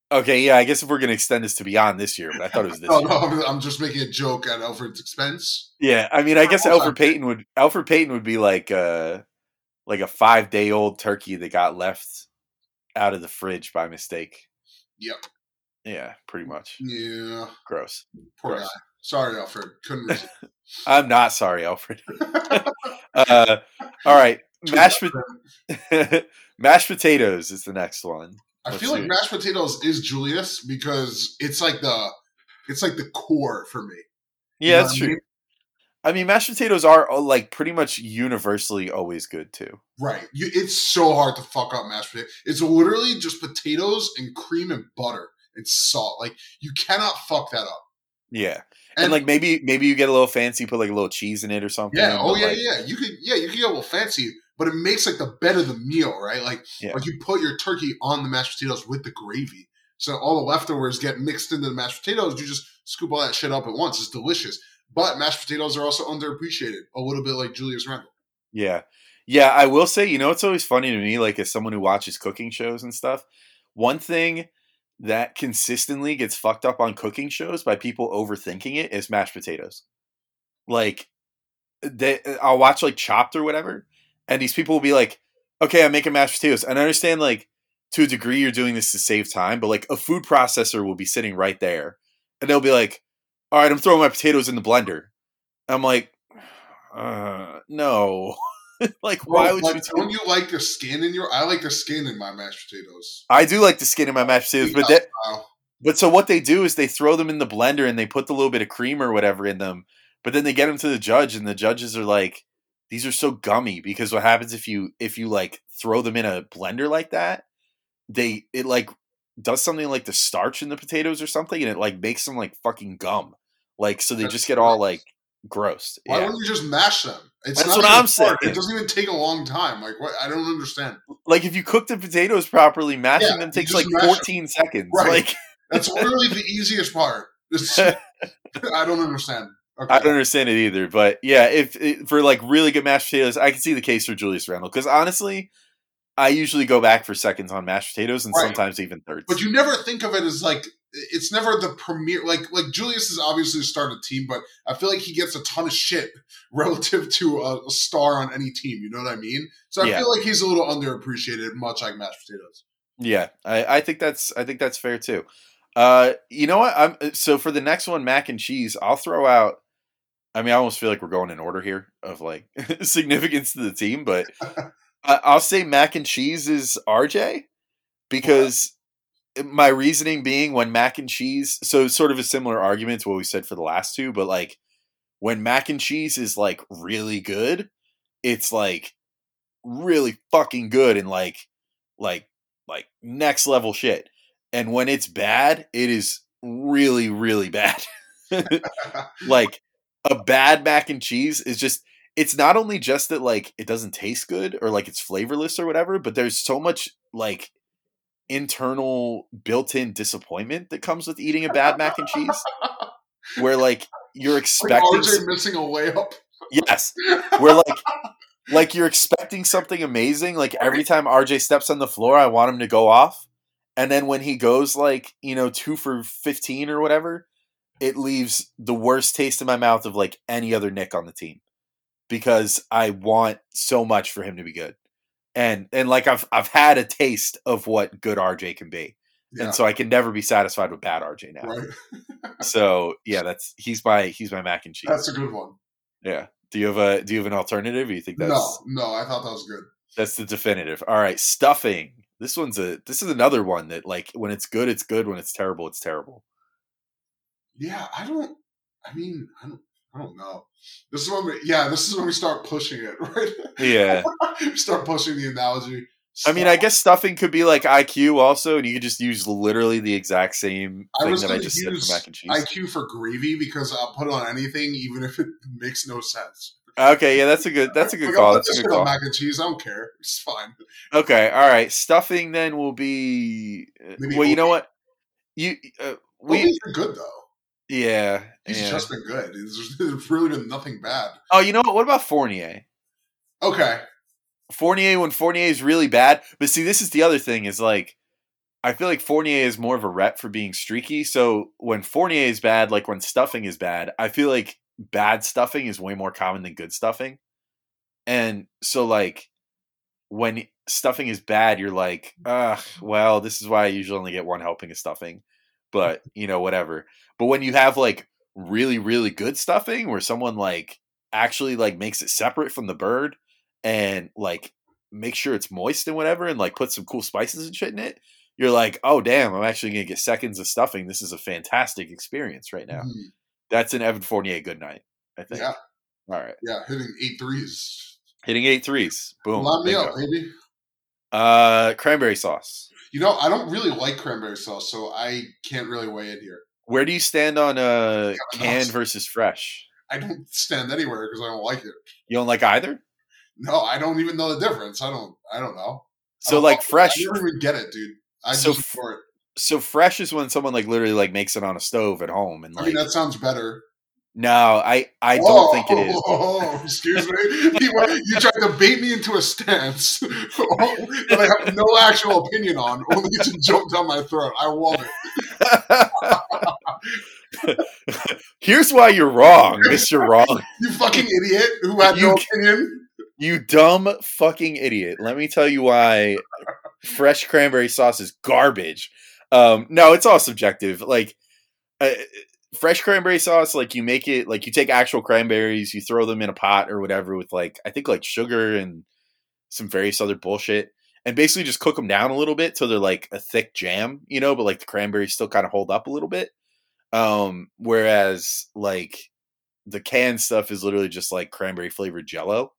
Okay, yeah, I guess if we're gonna extend this to beyond this year, but I thought it was this No, year. no, I'm, just making a joke at Elfrid's expense. Yeah, I mean, I guess. Elfrid Payton would Elfrid Payton would be like uh like a five day old turkey that got left out of the fridge by mistake. Yep. Yeah, pretty much. Yeah. Gross. Poor Gross. guy. Sorry, Elfrid. Couldn't resist. I'm not sorry, Elfrid. uh, all right, mashed mashed potatoes is the next one. I Let's feel like mashed potatoes is Julius because it's like the it's like the core for me. You Yeah, know that's what I true. mean? I mean, mashed potatoes are uh, like pretty much universally always good too. Right. You, it's so hard to fuck up mashed potatoes. It's literally just potatoes and cream and butter and salt. Like you cannot fuck that up. Yeah, and, like maybe maybe you get a little fancy, put like a little cheese in it or something. yeah, oh yeah, like, yeah. You could yeah, you could get a little fancy, but it makes like the bed of the meal, right? Like Yeah. like you put your turkey on the mashed potatoes with the gravy. So all the leftovers get mixed into the mashed potatoes. You just scoop all that shit up at once. It's delicious. But mashed potatoes are also underappreciated, a little bit like Julius Randle. Yeah. Yeah, I will say, you know, it's always funny to me, like as someone who watches cooking shows and stuff. One thing that consistently gets fucked up on cooking shows by people overthinking it is mashed potatoes. Like, they, I'll watch like Chopped or whatever, and these people will be like, "Okay, I'm making mashed potatoes," and I understand like to a degree you're doing this to save time, but like a food processor will be sitting right there, and they'll be like, "All right, I'm throwing my potatoes in the blender." I'm like, uh, no. like, why would like, you? Don't you like the skin in your? I like the skin in my mashed potatoes. I do like the skin in my mashed potatoes, but that Wow. But so what they do is they throw them in the blender and they put the little bit of cream or whatever in them. But then they get them to the judge, and the judges are like, "These are so gummy." Because what happens if you if you like throw them in a blender like that? They it like does something like the starch in the potatoes or something, and it like makes them like fucking gum. Like so they That's just get all like gross. Why Yeah. wouldn't you just mash them? It's That's what I'm saying. It doesn't even take a long time. Like what? I don't understand. Like if you cook the potatoes properly, mashing Yeah, them takes like mash 'em. 14 seconds. Right. Like That's literally the easiest part. I don't understand. Okay. I don't understand it either. But yeah, if, for like really good mashed potatoes, I can see the case for Julius Randle because honestly, I usually go back for seconds on mashed potatoes and Right. sometimes even thirds. But you never think of it as like it's never the premier. Like like Julius is obviously a team, but I feel like he gets a ton of shit relative to a, a star on any team. You know what I mean? So I Yeah. feel like he's a little underappreciated, much like mashed potatoes. Yeah, I, I think that's I think that's fair too. Uh, you know what? I'm so for the next one, mac and cheese. I'll throw out. I mean, I almost feel like we're going in order here of like significance to the team, but I, I'll say mac and cheese is RJ because my reasoning being when mac and cheese. So sort of a similar argument to what we said for the last two, but like when mac and cheese is like really good, it's like really fucking good and like like like next level shit. And when it's bad, it is really, really bad. like a bad mac and cheese is just it's not only just that like it doesn't taste good or like it's flavorless or whatever, but there's so much like internal built-in disappointment that comes with eating a bad mac and cheese where like you're Like expecting RJ missing a layup. yes where like like you're expecting something amazing like every time rj steps on the floor i want him to go off and then when he goes like you know two for 15 or whatever it leaves the worst taste in my mouth of like any other nick on the team because i want so much for him to be good and and like i've i've had a taste of what good rj can be yeah, and so i can never be satisfied with bad rj now right. so yeah that's he's my he's my mac and cheese That's a good one. yeah do you have a do you have an alternative or you think that's No, no, I thought that was good. That's the definitive. All right, stuffing. This one's a this is another one that like when it's good, it's good. When it's terrible, it's terrible. Yeah, I don't. I mean, I don't. I don't know. This is when we. Yeah, this is when we start pushing it, right? Yeah. start pushing the analogy. I mean, I guess stuffing could be like IQ also, and you could just use literally the exact same thing was that I just said for mac and cheese. IQ for gravy because I'll put it on anything, even if it makes no sense. Okay, yeah, that's a good that's a good Like, call. I'll put That's a good call. mac and cheese. I don't care. It's fine. Okay, all right. Stuffing then will be uh, Maybe well. You know what? You uh, we good though. Yeah He's yeah. just been good. There's, there's really been nothing bad. Oh, you know what? What about Fournier? Okay. Fournier when Fournier is really bad. But see, this is the other thing is like I feel like Fournier is more of a rep for being streaky. So when Fournier is bad, like when stuffing is bad, I feel like bad stuffing is way more common than good stuffing. And so like when stuffing is bad, you're like, ah, well, this is why I usually only get one helping of stuffing. But you know, whatever. But when you have like really, really good stuffing where someone like actually like makes it separate from the bird and like make sure it's moist and whatever and like put some cool spices and shit in it, you're like, oh damn, I'm actually gonna get seconds of stuffing. This is a fantastic experience right now. Mhm. That's an Evan Fournier good night, I think. Yeah. All right. Yeah. Hitting eight threes. Hitting eight threes. Boom. Line me up, baby. Uh cranberry sauce. You know, I don't really like cranberry sauce, so I can't really weigh in here. Where do you stand on uh canned versus fresh? I don't stand anywhere because I don't like it. You don't like either? No, I don't even know the difference. I don't. I don't know. So don't like know. fresh I never even get it, dude. I So just f- it. so fresh is when someone like literally like makes it on a stove at home and I like mean, that sounds better. No, I I don't think it is. Oh, excuse me. You, you tried to bait me into a stance that I have no actual opinion on, only to jump down my throat. I love it. Here's why you're wrong, Mr. Wrong. You fucking idiot who had no You- opinion. You dumb fucking idiot. Let me tell you why fresh cranberry sauce is garbage. Um, no, it's all subjective. Like uh, fresh cranberry sauce, like you make it like you take actual cranberries, you throw them in a pot or whatever with like I think like sugar and some various other bullshit, and basically just cook them down a little bit till they're like a thick jam, you know, but like the cranberries still kind of hold up a little bit. Um, whereas like the canned stuff is literally just like cranberry flavored jello.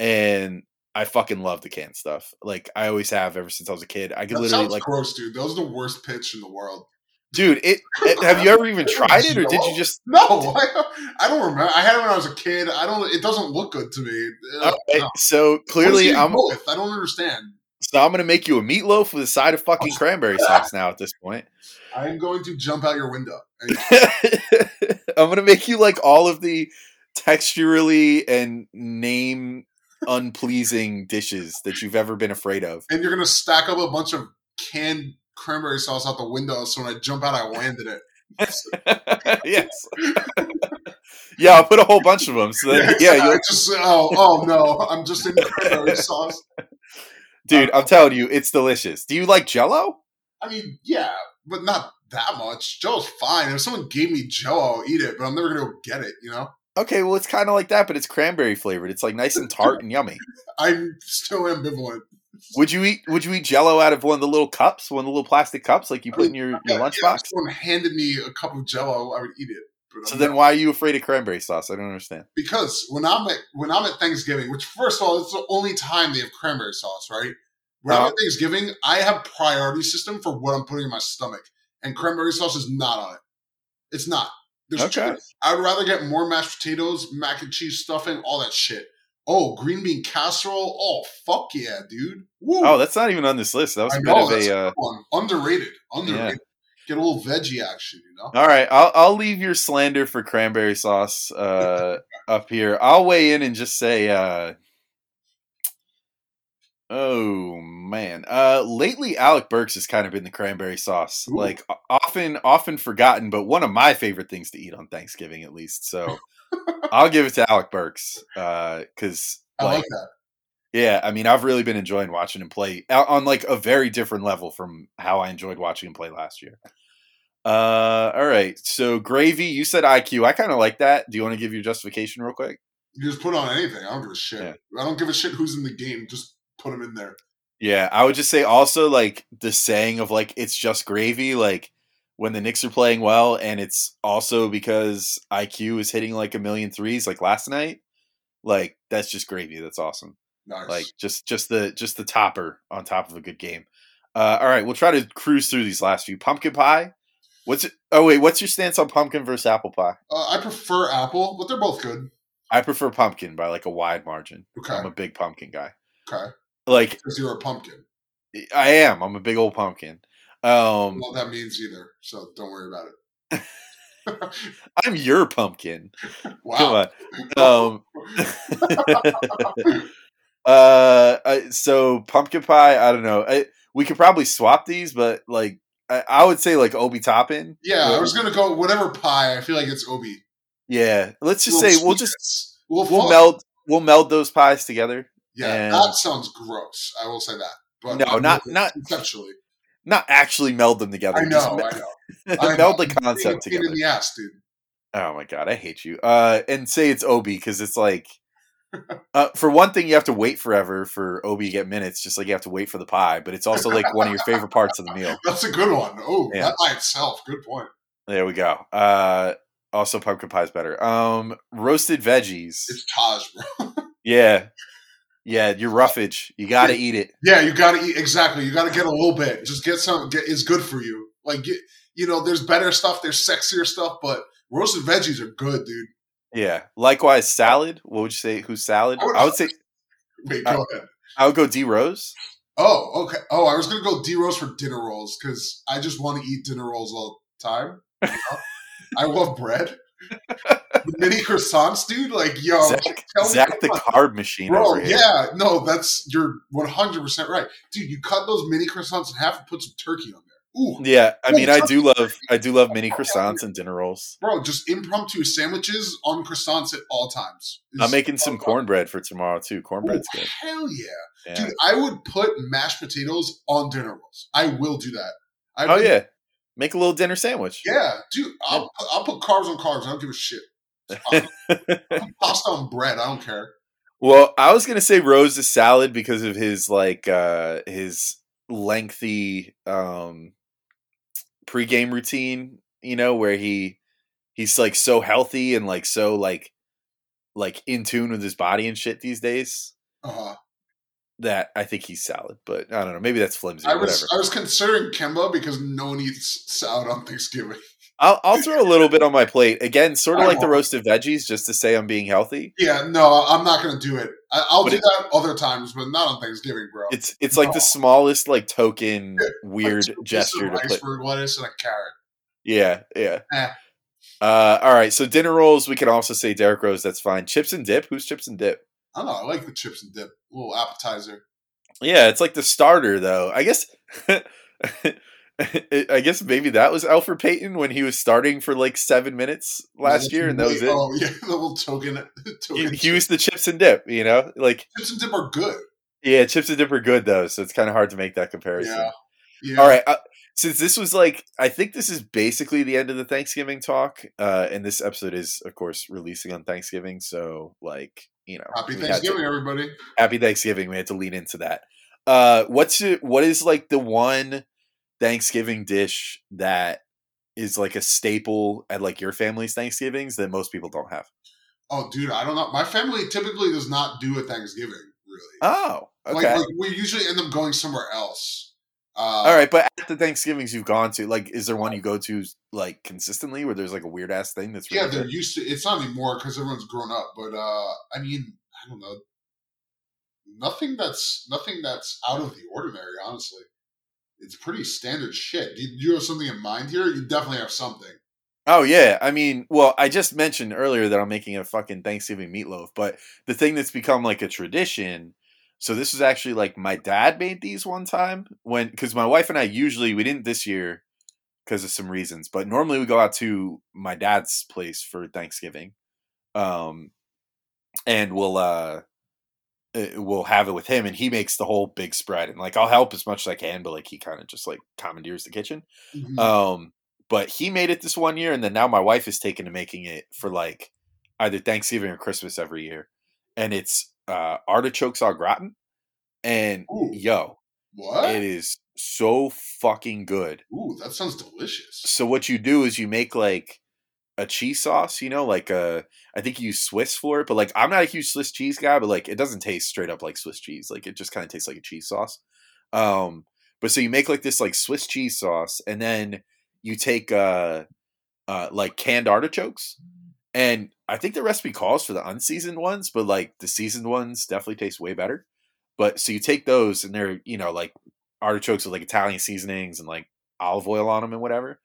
And I fucking love the canned stuff. Like I always have ever since I was a kid. I could That literally like gross, dude. Those are the worst pitch in the world. Dude, it, it have you ever even tried it or did you just No, I, I don't remember. I had it when I was a kid. I don't. It doesn't look good to me. Uh, okay, no. so clearly I'm with? I don't understand. so I'm gonna make you a meatloaf with a side of fucking cranberry sauce now at this point. I am going to jump out your window. I'm gonna make you like all of the texturally and name unpleasing dishes that you've ever been afraid of. and you're gonna stack up a bunch of canned cranberry sauce out the window, so when I jump out, I landed it. yes. yeah, I'll put a whole bunch of them. So then, yeah, I you'll, just oh oh no, I'm just in cranberry sauce. dude, uh, I'm telling you, it's delicious. Do you like Jello? I mean, yeah, but not that much. Jello's fine. If someone gave me Jello, I'll eat it, but I'm never gonna go get it. You know, Okay, well, it's kind of like that, but it's cranberry flavored. It's like nice and tart and yummy. I'm still ambivalent. Would you eat? Would you eat Jello out of one of the little cups, one of the little plastic cups, like you put in your, your Yeah, yeah, if lunchbox? someone handed me a cup of Jello, I would eat it. So then, not- why are you afraid of cranberry sauce? I don't understand. because when I'm at when I'm at Thanksgiving, which first of all, it's the only time they have cranberry sauce, right? When I'm Uh-huh. at Thanksgiving, I have priority system for what I'm putting in my stomach, and cranberry sauce is not on it. It's not. There's Okay. I would rather get more mashed potatoes, mac and cheese stuffing, all that shit. Oh, green bean casserole. Oh, fuck yeah, dude. Woo. Oh, that's not even on this list. That was a know, bit of a. a Uh, good one. Underrated. Underrated. Get a little veggie action, you know? all right, I'll I'll leave your slander for cranberry sauce uh, up here. I'll weigh in and just say, uh, oh man, uh, lately Alec Burks has kind of been the cranberry sauce, Ooh. like often often forgotten, but one of my favorite things to eat on Thanksgiving, at least. So I'll give it to Alec Burks because I like like. Yeah, I mean, I've really been enjoying watching him play on like a very different level from how I enjoyed watching him play last year. Uh, all right. So gravy, you said IQ. I kind of like that. Do you want to give your justification real quick? You just put on anything. I don't give a shit. Yeah. I don't give a shit who's in the game. Just put them in there. Yeah, I would just say also like the saying of like it's just gravy. Like when the Knicks are playing well, and it's also because IQ is hitting like a million threes like last night. Like that's just gravy. That's awesome. Nice. like just just the just the topper on top of a good game. Uh, all right, we'll try to cruise through these last few. Pumpkin pie. What's it? Oh wait, what's your stance on pumpkin versus apple pie? uh, I prefer apple, but they're both good. I prefer pumpkin by like a wide margin. Okay. I'm a big pumpkin guy. Okay. Like Because you're a pumpkin. I am. I'm a big old pumpkin. Um, I don't know what that means either. So don't worry about it. I'm your pumpkin. Wow. Um, uh, so pumpkin pie. I don't know. I, we could probably swap these, but like I, I would say like Obi Toppin. Yeah, I was gonna go whatever pie. I feel like it's Obi. Yeah, let's just say we'll just we'll, we'll meld we'll meld those pies together. Yeah, and- that sounds gross. I will say that. But No, I'm not- not- conceptually. Not actually meld them together. I know, me- I know. I meld know. the concept together. in the ass, dude. Oh my god, I hate you. Uh, and say it's Obi because it's like, uh, for one thing, you have to wait forever for Obi to get minutes, just like you have to wait for the pie. But it's also like one of your favorite parts of the meal. That's a good one. Oh, Yeah. that by itself, good point. There we go. Uh, also pumpkin pie is better. Um, roasted veggies. It's Taj, bro. Yeah, yeah, your roughage. You got to eat it. Yeah, you gotta eat exactly. You gotta get a little bit. Just get some. Get it's good for you. Like get, you know, there's better stuff. There's sexier stuff, but roasted veggies are good, dude. Yeah. Likewise, salad. What would you say? Who's salad? I would- I would say Wait, go ahead. I would go D Rose. Oh, okay. Oh, I was gonna go D Rose for dinner rolls because I just want to eat dinner rolls all the time. you know? I love bread. The mini croissants, dude. Like, yo, Zach, tell me Zach the carb machine Bro, yeah, no, that's you're 100 percent right, dude. You cut those mini croissants in half and put some turkey on there. Ooh, Yeah, I mean, I do love, I do love mini croissants and dinner rolls. bro, just impromptu sandwiches on croissants at all times. I'm making some cornbread for tomorrow too. Ooh, Cornbread's good. Hell yeah. Yeah. dude! I would put mashed potatoes on dinner rolls. I will do that. I Oh would- yeah, make a little dinner sandwich. yeah, dude. I'll I'll put carbs on carbs. I don't give a shit. Pasta on bread. I don't care. Well, I was gonna say Rose is salad because of his like uh his lengthy um pregame routine, you know, where he he's like so healthy and like so like like in tune with his body and shit these days Uh-huh. That I think he's salad. But I don't know, maybe that's flimsy. I was whatever. I was considering Kemba because no one eats salad on Thanksgiving. I'll I'll throw a little bit on my plate again, sort of I like the won't. roasted veggies, just to say I'm being healthy. Yeah, no, I'm not gonna do it. I, I'll But do it- that other times, but not on Thanksgiving, bro. It's it's like the smallest like token Like weird two gesture to put. iceberg lettuce and a carrot. Yeah, yeah. Eh. Uh, all right, so dinner rolls. We can also say Derrick Rose. That's fine. Chips and dip. Who's chips and dip? I don't know. I like the chips and dip, little appetizer. Yeah, it's like the starter though. I guess. I guess maybe that was Elfrid Payton when he was starting for like seven minutes last year, and that was it. Oh yeah, the little token. He, token he was the chips and dip, you know, like chips and dip are good. yeah, chips and dip are good though, so it's kind of hard to make that comparison. Yeah. Yeah. All right. Uh, since this was like, I think this is basically the end of the Thanksgiving talk, uh, and this episode is, of course, releasing on Thanksgiving. So, like, you know, Happy had to- Thanksgiving, everybody. happy Thanksgiving. We had to lean into that. Uh, what's it, what is like the one Thanksgiving dish that is like a staple at like your family's Thanksgivings that most people don't have? Oh, dude, I don't know. My family typically does not do a Thanksgiving, really. Oh, okay. Like, like we usually end up going somewhere else. Uh, All right, but at the Thanksgivings you've gone to, like, is there one you go to like consistently where there's like a weird ass thing that's really Yeah, they're good? used to. It's not anymore because everyone's grown up. But uh I mean, I don't know. Nothing that's nothing that's out of the ordinary. Honestly, it's pretty standard shit. Do you, do you have something in mind here? You definitely have something. Oh yeah, I mean, well, I just mentioned earlier that I'm making a fucking Thanksgiving meatloaf, but the thing that's become like a tradition. So this was actually like my dad made these one time when because my wife and I usually we didn't this year because of some reasons, but normally we go out to my dad's place for Thanksgiving, um, and we'll uh uh, we'll have it with him, and he makes the whole big spread, and like I'll help as much as I can, but like he kind of just like commandeers the kitchen. Mhm. Um, but he made it this one year, and then now my wife is taken to making it for like either Thanksgiving or Christmas every year, and it's uh, artichokes au gratin, and Ooh. yo, what? it is so fucking good. Ooh, that sounds delicious. So what you do is you make like a cheese sauce, you know, like uh I think you use Swiss for it, but like I'm not a huge Swiss cheese guy, but like it doesn't taste straight up like Swiss cheese. Like it just kind of tastes like a cheese sauce. Um but so you make like this like Swiss cheese sauce and then you take uh uh like canned artichokes and I think the recipe calls for the unseasoned ones, but like the seasoned ones definitely taste way better. But so you take those and they're, you know, like artichokes with like Italian seasonings and like olive oil on them and whatever,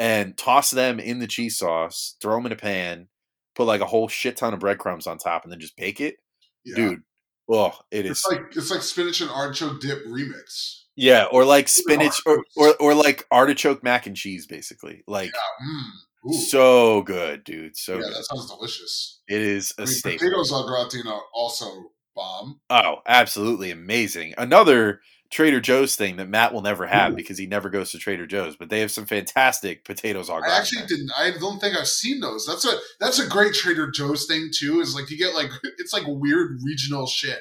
and toss them in the cheese sauce, throw them in a pan, put like a whole shit ton of breadcrumbs on top, and then just bake it. Yeah. Dude, oh, it is. It's like it's like spinach and artichoke dip remix. yeah, or like spinach, or, or or like artichoke mac and cheese, basically. Like Mm. Ooh. so good, dude. So yeah, good. that sounds delicious. it is a I mean, staple. potatoes au gratin are also bomb. Oh, absolutely amazing. Another Trader Joe's thing that Matt will never have Ooh. because he never goes to Trader Joe's, but they have some fantastic potatoes au I actually didn't. I don't think I've seen those. That's a that's a great Trader Joe's thing too. Is like you get like it's like weird regional shit.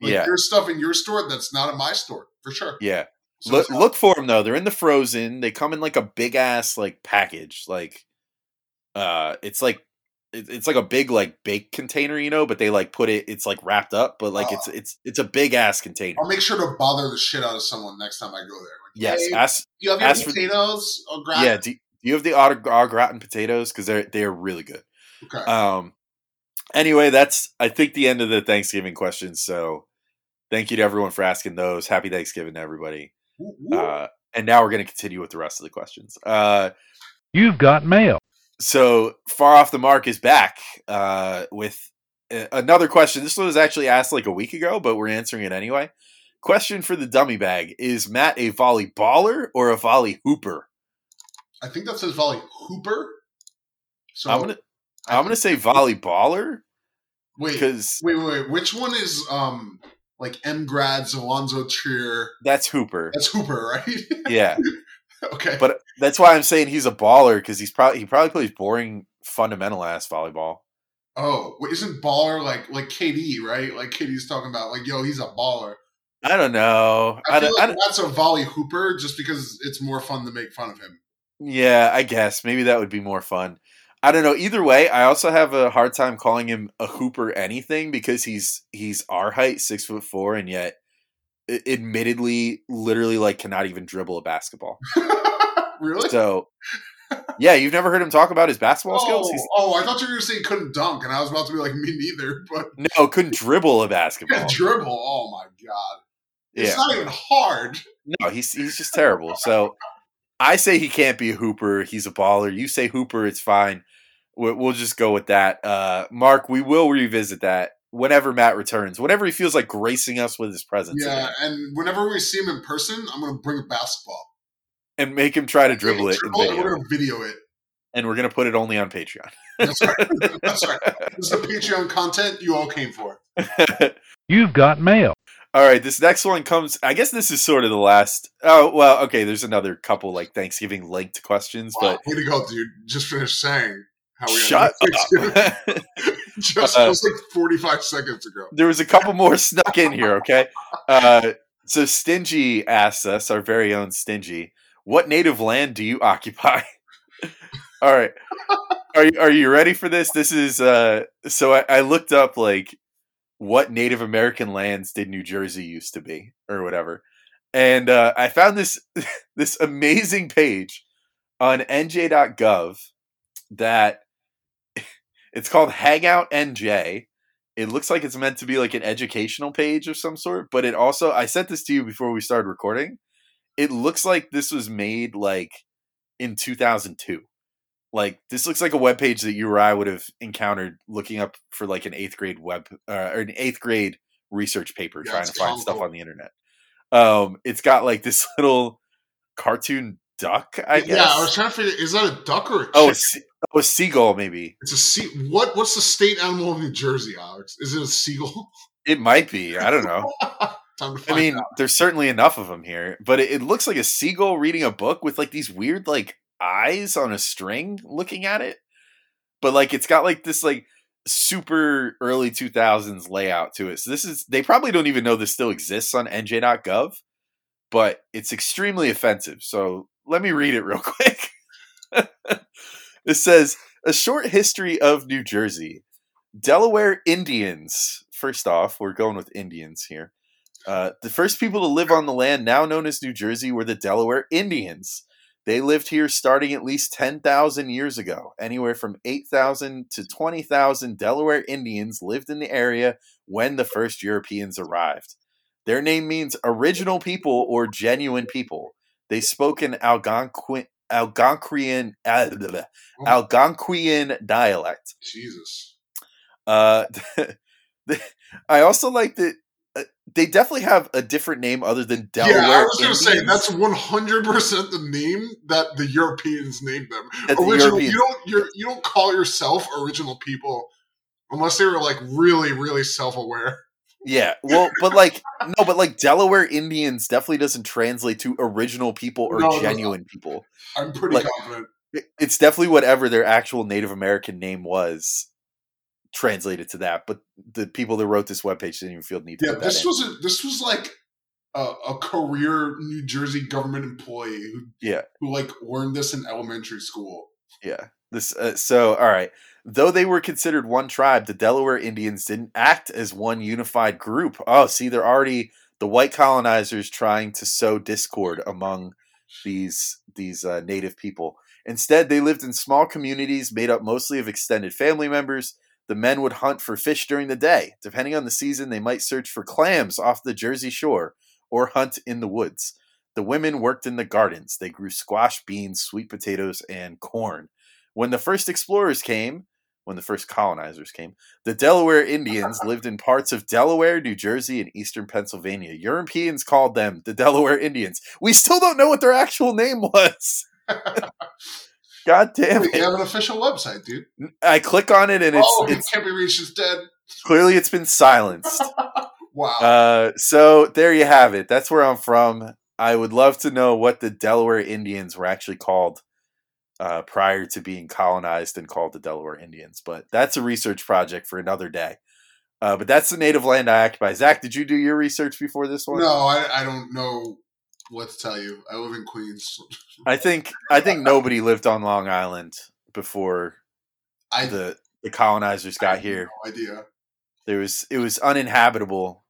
Like Yeah. there's stuff in your store that's not in my store for sure. Yeah. So look, look for them though. They're in the frozen. They come in like a big ass like package. Like, uh, it's like it's like a big like bake container, you know. But they like put it. It's like wrapped up, but like it's it's it's a big ass container. I'll make sure to bother the shit out of someone next time I go there. Like, Yes. hey, Ask. you have your ask for- potatoes au gratin? Yeah. Do, do you have the au, au gratin potatoes? Because they're they're really good. Okay. Um. Anyway, that's I think the end of the Thanksgiving questions. So, thank you to everyone for asking those. Happy Thanksgiving to everybody. Woo, woo. Uh, and now we're going to continue with the rest of the questions. Uh. You've got mail. So far off the mark is back uh, with another question. This one was actually asked like a week ago, but we're answering it anyway. Question for the dummy bag: Is Matt a volley baller or a volley hooper? I think that says volley hooper. So I'm gonna I I'm gonna say volley baller wait, because wait, wait, wait. Which one is um like M. Grads, Alonzo Trier? that's hooper. That's Hooper, right? Yeah, okay. but that's why I'm saying he's a baller because he's probably he probably plays boring fundamental ass volleyball. Oh, isn't baller like like KD, right? Like KD's talking about like, yo, he's a baller. I don't know. I, I feel don't, I like don't, that's a volley hooper just because it's more fun to make fun of him. yeah, I guess maybe that would be more fun. I don't know. Either way, I also have a hard time calling him a hooper anything because he's he's our height, six foot four, and yet, admittedly, literally like cannot even dribble a basketball. really? So, yeah, you've never heard him talk about his basketball Oh, skills? He's, oh, I thought you were going to say he couldn't dunk, and I was about to be like, me neither. But no, couldn't dribble a basketball. dribble, oh my god, it's Yeah. not even hard. No, he's he's just terrible. So I say he can't be a hooper. He's a baller. You say hooper, it's fine. We'll, we'll just go with that. Uh, Mark, we will revisit that whenever Matt returns. Whenever he feels like gracing us with his presence, Yeah, again, and whenever we see him in person, I'm going to bring a basketball. And make him try to dribble it Dribble and video, We're going to video it. and we're gonna put it only on Patreon. That's right. That's right. This is the Patreon content you all came for. You've got mail. All right, this next one comes. I guess this is sort of the last. Oh well, okay. There's another couple like Thanksgiving linked questions, Wow, but way to go, dude! Just finished saying how we shut Thanksgiving. up. just, Uh, just like 45 seconds ago. there was a couple more snuck in here. Okay, uh, so Stingy asks us, our very own Stingy, what native land do you occupy? All right, are you are you ready for this? This is uh, so I, I looked up like what Native American lands did New Jersey used to be or whatever, and uh, I found this this amazing page on NJ.gov that it's called Hangout NJ. It looks like it's meant to be like an educational page of some sort, but it also I sent this to you before we started recording. It looks like this was made like in 2002. Like this looks like a web page that you or I would have encountered looking up for like an eighth grade web uh, or an eighth grade research paper Yeah, trying to find stuff comical. on the internet. Um, it's got like this little cartoon duck. I guess. Yeah, I was trying to figure. Is that a duck or a oh, a, oh, a seagull maybe. it's a sea. What? What's the state animal of New Jersey, Alex? Is it a seagull? It might be. I don't know. I mean, out. there's certainly enough of them here, but it, it looks like a seagull reading a book with like these weird like eyes on a string looking at it. But like it's got like this like super early 2000s layout to it. So this is they probably don't even know this still exists on nj.gov, but it's extremely offensive. So let me read it real quick. it says a short history of New Jersey. Delaware Indians. First off, we're going with Indians here. Uh, the first people to live on the land now known as New Jersey were the Delaware Indians. They lived here starting at least 10,000 years ago. Anywhere from 8,000 to 20,000 Delaware Indians lived in the area when the first Europeans arrived. Their name means original people or genuine people. They spoke an Algonquin, Algonquian, blah, Algonquian dialect. Jesus. Uh, I also like that Uh, they definitely have a different name other than Delaware. yeah, I was going to say that's one hundred percent the name that the Europeans named them. That the original. You don't. You're, you don't call yourself original people unless they were like really, really self-aware. Yeah, well, but like no, but like Delaware Indians definitely doesn't translate to original people or No, genuine people. I'm pretty Like- confident. It's definitely whatever their actual Native American name was translated to that. But the people that wrote this webpage didn't even feel the need to Yeah, this was a, this was like a, a career New Jersey government employee who Yeah. who like learned this in elementary school. Yeah. This uh, so all right. Though they were considered one tribe, the Delaware Indians didn't act as one unified group. Oh, see, they're already the white colonizers trying to sow discord among these these uh, native people. Instead, they lived in small communities made up mostly of extended family members. The men would hunt for fish during the day. Depending on the season, they might search for clams off the Jersey shore or hunt in the woods. The women worked in the gardens. They grew squash, beans, sweet potatoes, and corn. When the first explorers came, when the first colonizers came, the Delaware Indians lived in parts of Delaware, New Jersey, and eastern Pennsylvania. Europeans called them the Delaware Indians. We still don't know what their actual name was. God damn it. you have an official website, dude. I click on it and it's, oh, it's it can't be reached. It's dead. clearly it's been silenced. Wow. Uh, so there you have it. That's where I'm from. I would love to know what the Delaware Indians were actually called uh, prior to being colonized and called the Delaware Indians. But that's a research project for another day. Uh, but that's the native land I occupy. Zach, did you do your research before this one? No, I, I don't know what to tell you. I live in Queens. I think I think nobody lived on Long Island before I the the colonizers got here. No idea. There was it was uninhabitable,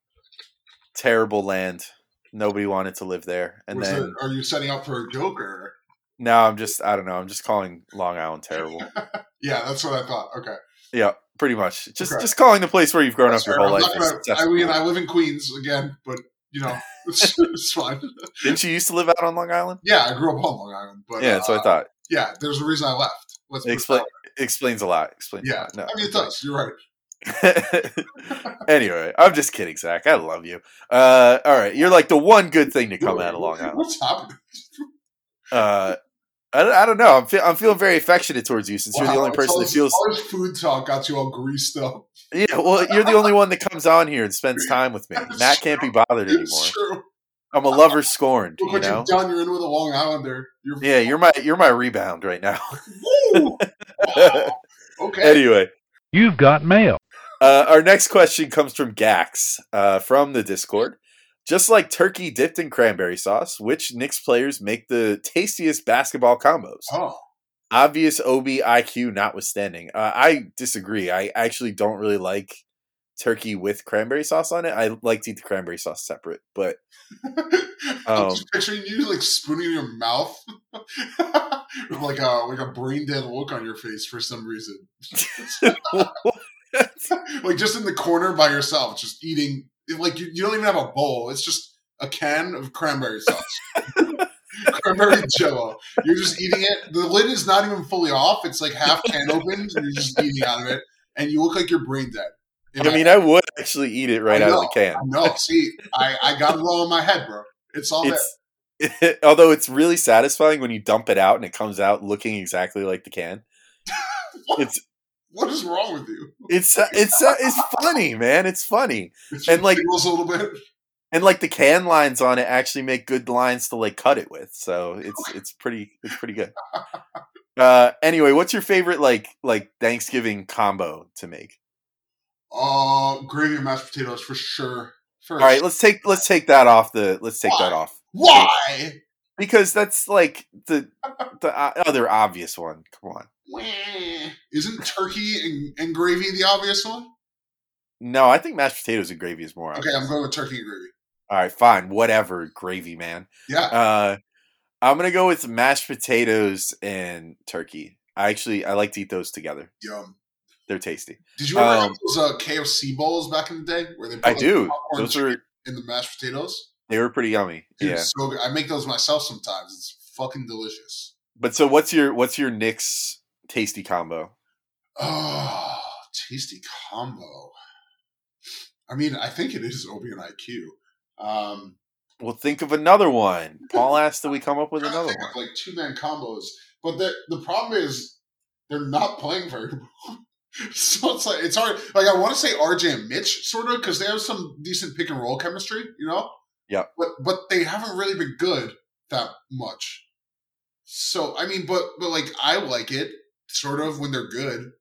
terrible land. Nobody wanted to live there. And Was then it- are you setting up for a joke or? now I'm just I don't know. I'm just calling Long Island terrible. Yeah, that's what I thought. Okay, yeah, pretty much. Just Okay. just calling the place where you've grown That's up your fair. whole I'm life. gonna- I mean. I live in Queens again, but you know, it's, it's fine. Didn't you used to live out on Long Island? Yeah, I grew up on Long Island, but yeah, that's what uh, I thought. Yeah, there's a reason I left. Let's Explain explains a lot. Explains Yeah, lot. No, I mean it does. You're right. anyway, I'm just kidding, Zach. I love you. Uh, all right, you're like the one good thing to come out of Long Island. What's happening? Uh, I, don't- I don't know. I'm, fe- I'm feeling very affectionate towards you since you're the only person that feels. food talk got you all greased up. Yeah, well, you're the only one that comes on here and spends time with me. Matt can't be bothered anymore. It's true. I'm a lover scorned. Look You what know. you've done. You're in with a Long Islander. You're Yeah, you're my you're my rebound right now. Woo! Wow. Okay. anyway, You've got mail. uh, our next question comes from Gax uh, from the Discord. Just like turkey dipped in cranberry sauce, which Knicks players make the tastiest basketball combos? Oh, obvious OB IQ notwithstanding, uh, I disagree. I actually don't really like turkey with cranberry sauce on it. I like to eat the cranberry sauce separate, but I'm Um, just picturing you like spooning in your mouth with like a like a brain dead look on your face for some reason. like just in the corner by yourself, just eating. Like you, you don't even have a bowl. It's just a can of cranberry sauce, cranberry jello. You're just eating it. The lid is not even fully off. It's like half can opened, and you're just eating out of it, and you look like you're brain dead. I mean, I would actually eat it right I out of the can. No. See, I, I got it all in my head, bro. It's all there. It's although it's really satisfying when you dump it out and it comes out looking exactly like the can. What? It's What is wrong with you? it's it's it's funny, man. It's funny, It And, like- a little bit. And like the can lines on it actually make good lines to like cut it with. So it's it's pretty it's pretty good. Uh, anyway, what's your favorite like like Thanksgiving combo to make? Uh, gravy and mashed potatoes for sure. First. All right, let's take let's take that off the let's take that off Why? because that's like the the uh, other obvious one. Come on. Isn't turkey and, and gravy the obvious one? No, I think mashed potatoes and gravy is more. Okay, obvious. I'm going with turkey and gravy. All right, fine, whatever, gravy man. Yeah. Uh, I'm gonna go with mashed potatoes and turkey. I actually I like to eat those together. Yum. They're tasty. Did you ever Um, have those uh, KFC bowls back in the day where they put I like, do. Those are in the mashed potatoes? they were pretty yummy. Dude, yeah. so good. I make those myself sometimes. It's fucking delicious. But so what's your what's your Knicks tasty combo? Oh, tasty combo. I mean, I think it is Obi and IQ. Um, Well, think of another one. Paul asked that we come up with another one. of like two man combos, but the the problem is they're not playing very well. so it's like it's hard. Like I want to say RJ and Mitch sort of because they have some decent pick and roll chemistry, you know. Yeah. But but they haven't really been good that much. So I mean, but but like I like it sort of when they're good.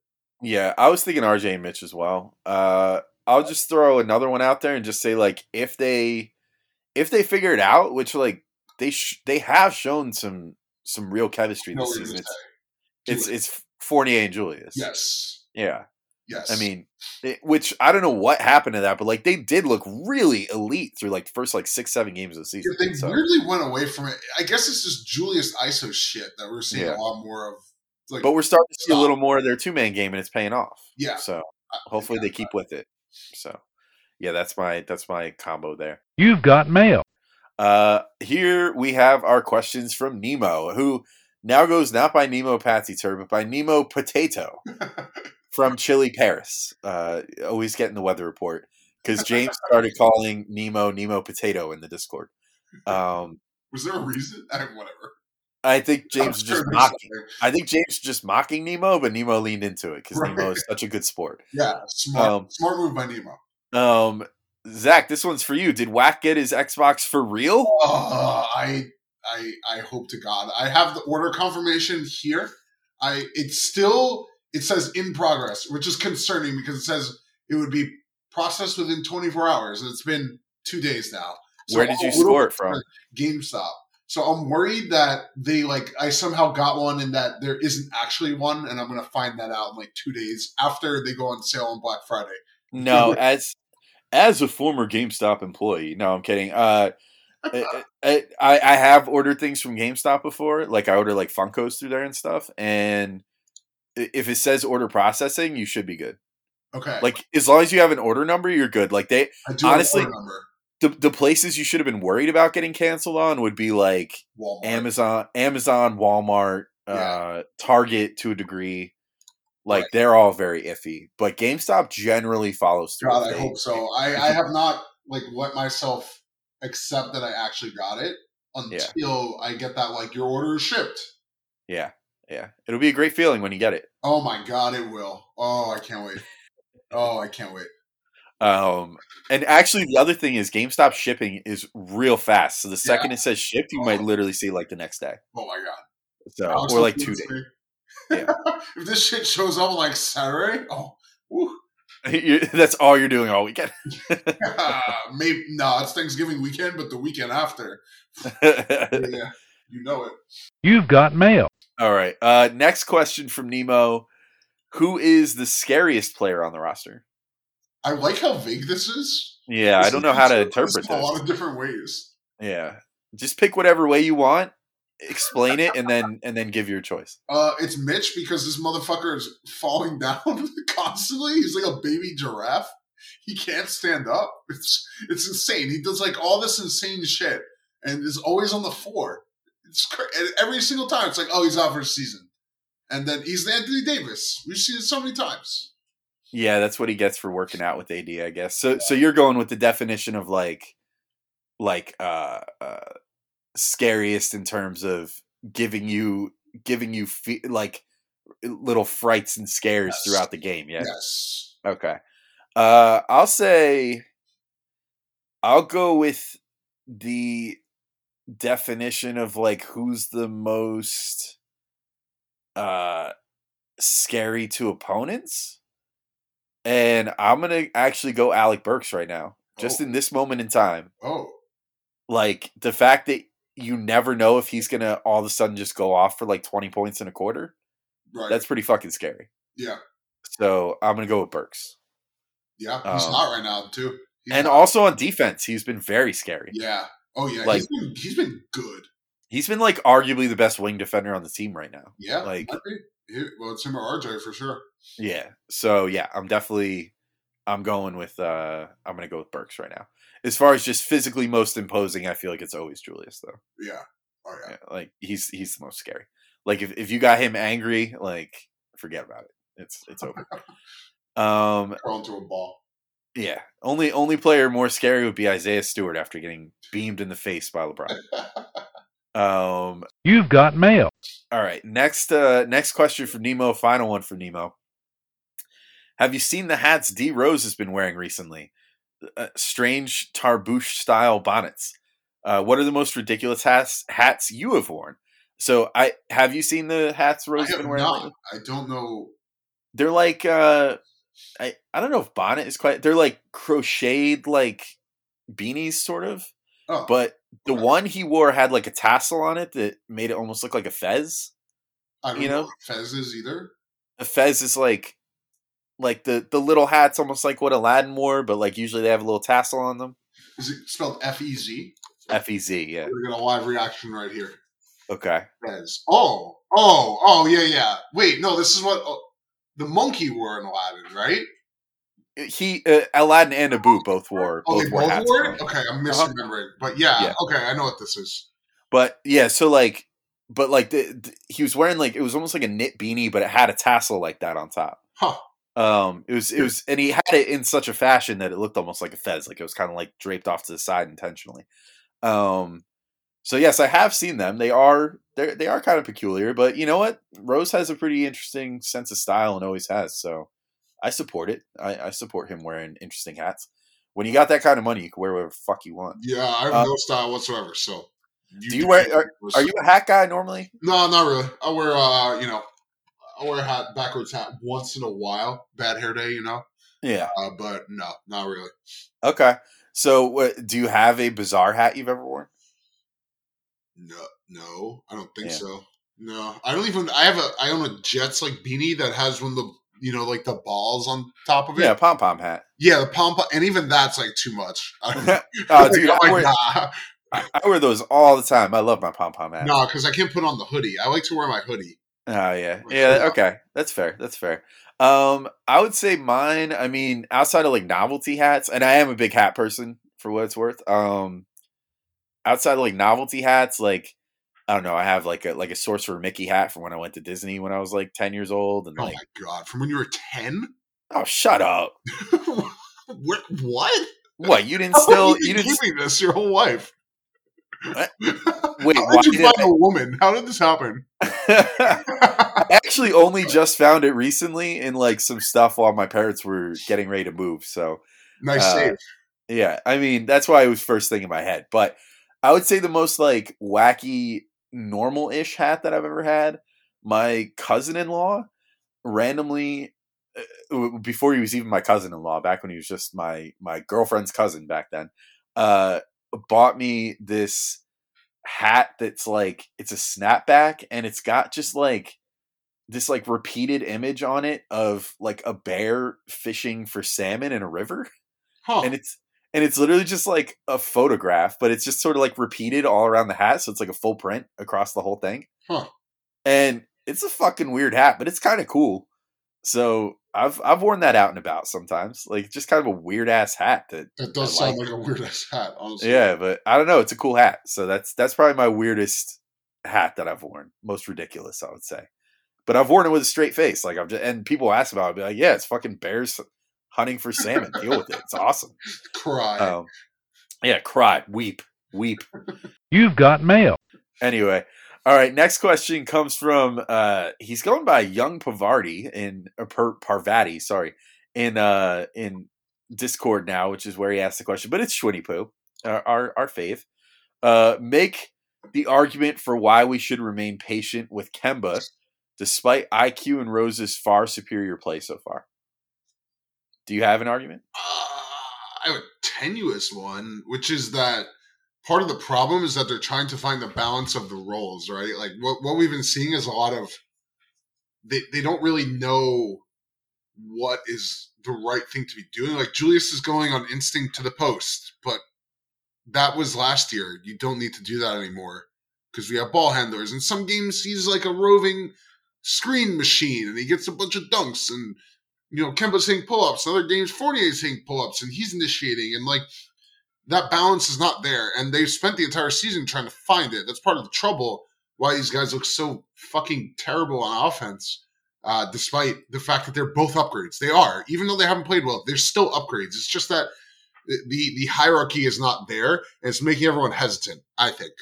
Yeah, I was thinking RJ and Mitch as well. Uh, I'll just throw another one out there and just say like if they if they figure it out, which like they sh- they have shown some some real chemistry this reason season. It's it's it's Fournier and Julius. yes, Yeah. yes. I mean, it, which I don't know what happened to that, but like they did look really elite through like the first like six seven games of the season. Yeah, they So, weirdly went away from it. I guess it's just Julius ISO shit that we're seeing Yeah. a lot more of. Like, but we're starting to see a little more of their two man game, and it's paying off. yeah, So hopefully they keep with it. So yeah, that's my that's my combo there. You've got mail. Uh, here we have our questions from Nemo, who now goes not by Nemo Patsy Tur, but by Nemo Potato from Chili Paris. Uh, always getting the weather report because James started calling Nemo Nemo Potato in the Discord. Um, Was there a reason? I, whatever. I think James is sure just mocking. I think James just mocking Nemo, but Nemo leaned into it because Right. Nemo is such a good sport. Yeah, smart, Um, smart move by Nemo. Um, Zach, this one's for you. Did Whack get his Xbox for real? Uh, I, I, I hope to God I have the order confirmation here. I it's still it says in progress, which is concerning because it says it would be processed within 24 hours. and It's been two days now. So Where did you score it from? GameStop. So I'm worried that they like I somehow got one and that there isn't actually one, and I'm gonna find that out in like two days after they go on sale on Black Friday. No, as as a former GameStop employee, no, I'm kidding. Uh, I, eh, eh, eh, I I have ordered things from GameStop before. Like I order like Funkos through there and stuff, and if it says order processing, you should be good. Okay, Like as long as you have an order number, you're good. Like they I do have honestly-. The the places you should have been worried about getting canceled on would be like Walmart. Amazon, Amazon, Walmart, Yeah. uh, Target to a degree. Like Right. they're all very iffy, but GameStop generally follows through. God, I hope so. I, I have not like let myself accept that I actually got it until I get that like your order is shipped. Yeah, yeah, it'll be a great feeling when you get it. Oh my god, it will. Oh, I can't wait. Oh, I can't wait. Um, and actually, the other thing is GameStop shipping is real fast. So the second it says shipped, you might Oh. literally see like the next day. Oh my god. So or like two days. Yeah. if this shit shows up like Saturday, oh, That's all you're doing all weekend. maybe no, it's Thanksgiving weekend, but the weekend after, yeah, you know it. You've got mail. all right. Uh, next question from Nemo: Who is the scariest player on the roster? I like how vague this is. Yeah, I don't know how to interpret in a lot of different ways. Yeah, just pick whatever way you want, explain it, and then and then give your choice. Uh, it's Mitch because this motherfucker is falling down constantly. He's like a baby giraffe. He can't stand up. It's it's insane. He does like all this insane shit and is always on the floor. It's and every single time. It's like, oh, he's out for a season, and then he's the Anthony Davis. We've seen it so many times. Yeah, that's what he gets for working out with AD, I guess. So so you're going with the definition of like like uh uh scariest in terms of giving you giving you fe- like little frights and scares Yes. throughout the game, yeah. Yes. Okay. Uh I'll say I'll go with the definition of like who's the most uh scary to opponents. And I'm going to actually go Alec Burks right now. Just Oh. in this moment in time. Oh, Like the fact that you never know if he's going to all of a sudden just go off for like 20 points in a quarter. right. That's pretty fucking scary. yeah, So, I'm going to go with Burks. yeah. He's Um, hot right now too. He's And hot. also on defense, he's been very scary. yeah. Oh yeah. like- he's been he's been good. He's been like arguably the best wing defender on the team right now. Yeah. Like- might be. He- well, it's him or RJ for sure. Yeah. So yeah, I'm definitely I'm going with uh I'm gonna go with Burks right now. As far as just physically most imposing, I feel like it's always Julius though. Yeah. Oh yeah. Yeah, like he's he's the most scary. Like if, if you got him angry, like forget about it. It's it's over. um Thrown to a ball. yeah. Only only player more scary would be Isaiah Stewart after getting beamed in the face by LeBron. Um You've got mail. All right. Next uh next question for Nemo, final one for Nemo. Have you seen the hats D Rose has been wearing recently? Uh, strange tarbouche style bonnets. Uh, what are the most ridiculous hats hats you have worn? So I have you seen the hats Rose has have been wearing? not. I don't know. They're like uh I I don't know if bonnet is quite they're like crocheted like beanies sort of. Oh, But the one he wore had like a tassel on it that made it almost look like a fez. I don't you know, know- what Fez is either. a fez is like like the the little hats almost like what Aladdin wore, but like usually they have a little tassel on them. Is it spelled F E Z? F E Z, yeah. We're gonna live reaction right here. Okay. Fez. Oh, oh, oh, yeah, yeah. Wait, no, this is what oh, the monkey wore in Aladdin, right? He uh, Aladdin and Abu both wore Oh, both they wore both wore on it. them. Okay, I'm misremembering, but yeah, Yeah. okay, I know what this is. But yeah, so like but like the, the- he was wearing like it was almost like a knit beanie, but it had a tassel like that on top. Huh? Um, it was it was, and he had it in such a fashion that it looked almost like a fez, like it was kind of like draped off to the side intentionally. Um, so yes, I have seen them. They are they they are kind of peculiar, but you know what? Rose has a pretty interesting sense of style and always has. So I support it. I, I support him wearing interesting hats. When you got that kind of money, you can wear whatever fuck you want. Yeah, I have Uh, no style whatsoever. So, Do you wear? Are, are you a hat guy normally? No, not really. I wear, uh, you know, I'll wear a hat, backwards hat once in a while. Bad hair day, you know. Yeah. Uh, but no, not really. Okay. So, what, do you have a bizarre hat you've ever worn? No, no, I don't think Yeah. so. No, I don't even. I have a. I own a Jets like beanie that has one of the you know like the balls on top of it. Yeah, pom pom hat. yeah, the pom pom, and even that's like too much. I don't, oh, dude, I'm I like, wear, nah, I wear those all the time. I love my pom pom hat. no, because I can't put on the hoodie. I like to wear my hoodie. Oh yeah, yeah. Okay, that's fair. That's fair. Um, I would say mine. I mean, outside of like novelty hats, and I am a big hat person for what it's worth. Um, outside of like novelty hats, like I don't know, I have like a like a Sorcerer Mickey hat from when I went to Disney when I was like ten years old, and Oh like, my god! From when you were ten? oh, shut up! what? What? What you didn't How still have you didn't keeping this your whole life? What? How did you did find I- a woman? How did this happen? I actually only just found it recently in like some stuff while my parents were getting ready to move. So nice Uh, save. yeah, I mean that's why it was first thing in my head. But I would say the most like wacky, normal-ish hat that I've ever had. My cousin-in-law randomly, uh, before he was even my cousin-in-law, back when he was just my my girlfriend's cousin back then, uh, bought me this hat that's like it's a snapback and it's got just like this like repeated image on it of like a bear fishing for salmon in a river Huh. and it's and it's literally just like a photograph but it's just sort of like repeated all around the hat so it's like a full print across the whole thing Huh. and it's a fucking weird hat but it's kind of cool so i've i've worn that out and about sometimes like just kind of a weird ass hat that that does I sound like like a weird ass hat, honestly. yeah but i don't know it's a cool hat so that's that's probably my weirdest hat that i've worn most ridiculous i would say but i've worn it with a straight face like i'm just and people ask about it I'll be like yeah it's fucking bears hunting for salmon deal with it it's awesome Cry. um, yeah, cry, weep, weep. You've got mail. Anyway, all right. Next question comes from uh he's going by Young Pavardi in or Parvati, sorry, in uh in Discord now, which is where he asked the question, but it's Schwinny Poo, our, our our fave. Uh, make the argument for why we should remain patient with Kemba, despite IQ and Rose's far superior play so far. Do you have an argument? Uh, I have a tenuous one, which is that part of the problem is that they're trying to find the balance of the roles, right? Like what what we've been seeing is a lot of they they don't really know what is the right thing to be doing. Like Julius is going on instinct to the post, but that was last year. You don't need to do that anymore because we have ball handlers. In some games, he's like a roving screen machine, and he gets a bunch of dunks and you know, Kemba's hitting pull ups. Other games, Fournier's hitting pull ups, and he's initiating. And like that balance is not there. And they've spent the entire season trying to find it. That's part of the trouble. Why these guys look so fucking terrible on offense, uh, despite the fact that they're both upgrades. They are, even though they haven't played well. They're still upgrades. It's just that the, the hierarchy is not there, and it's making everyone hesitant. I think.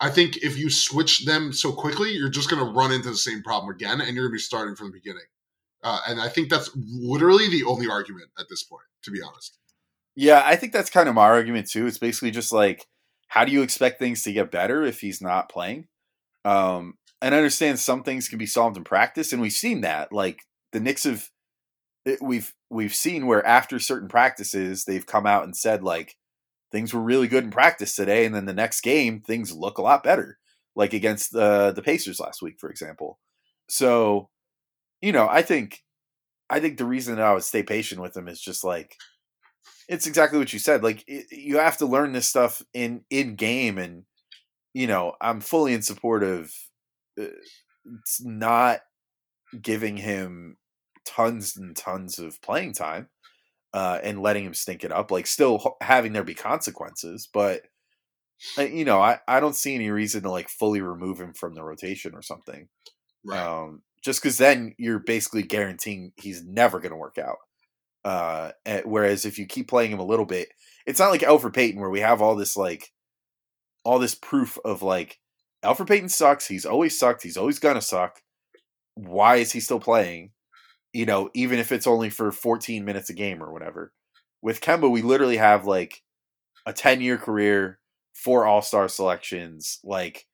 I think if you switch them so quickly, you're just going to run into the same problem again, and you're going to be starting from the beginning. Uh, and I think that's literally the only argument at this point, to be honest. Yeah, I think that's kind of my argument too. It's basically just like, how do you expect things to get better if he's not playing? Um, and I understand some things can be solved in practice, and we've seen that. Like the Knicks have, it- we've we've seen where after certain practices they've come out and said like things were really good in practice today, and then the next game things look a lot better, like against the the Pacers last week, for example. So, you know, I think I think the reason that I would stay patient with him is just like it's exactly what you said. Like it, you have to learn this stuff in in game, and you know I'm fully in support of uh, not giving him tons and tons of playing time uh, and letting him stink it up. Like still having there be consequences, but uh, you know I I don't see any reason to like fully remove him from the rotation or something. Right. Um, just because then you're basically guaranteeing he's never going to work out. Uh, eh, whereas if you keep playing him a little bit, it's not like Elfrid Payton where we have all this like all this proof of like Elfrid Payton sucks. He's always sucked. He's always gonna suck. Why is he still playing? You know, even if it's only for 14 minutes a game or whatever. With Kemba, we literally have like a 10 year career, four All Star selections, like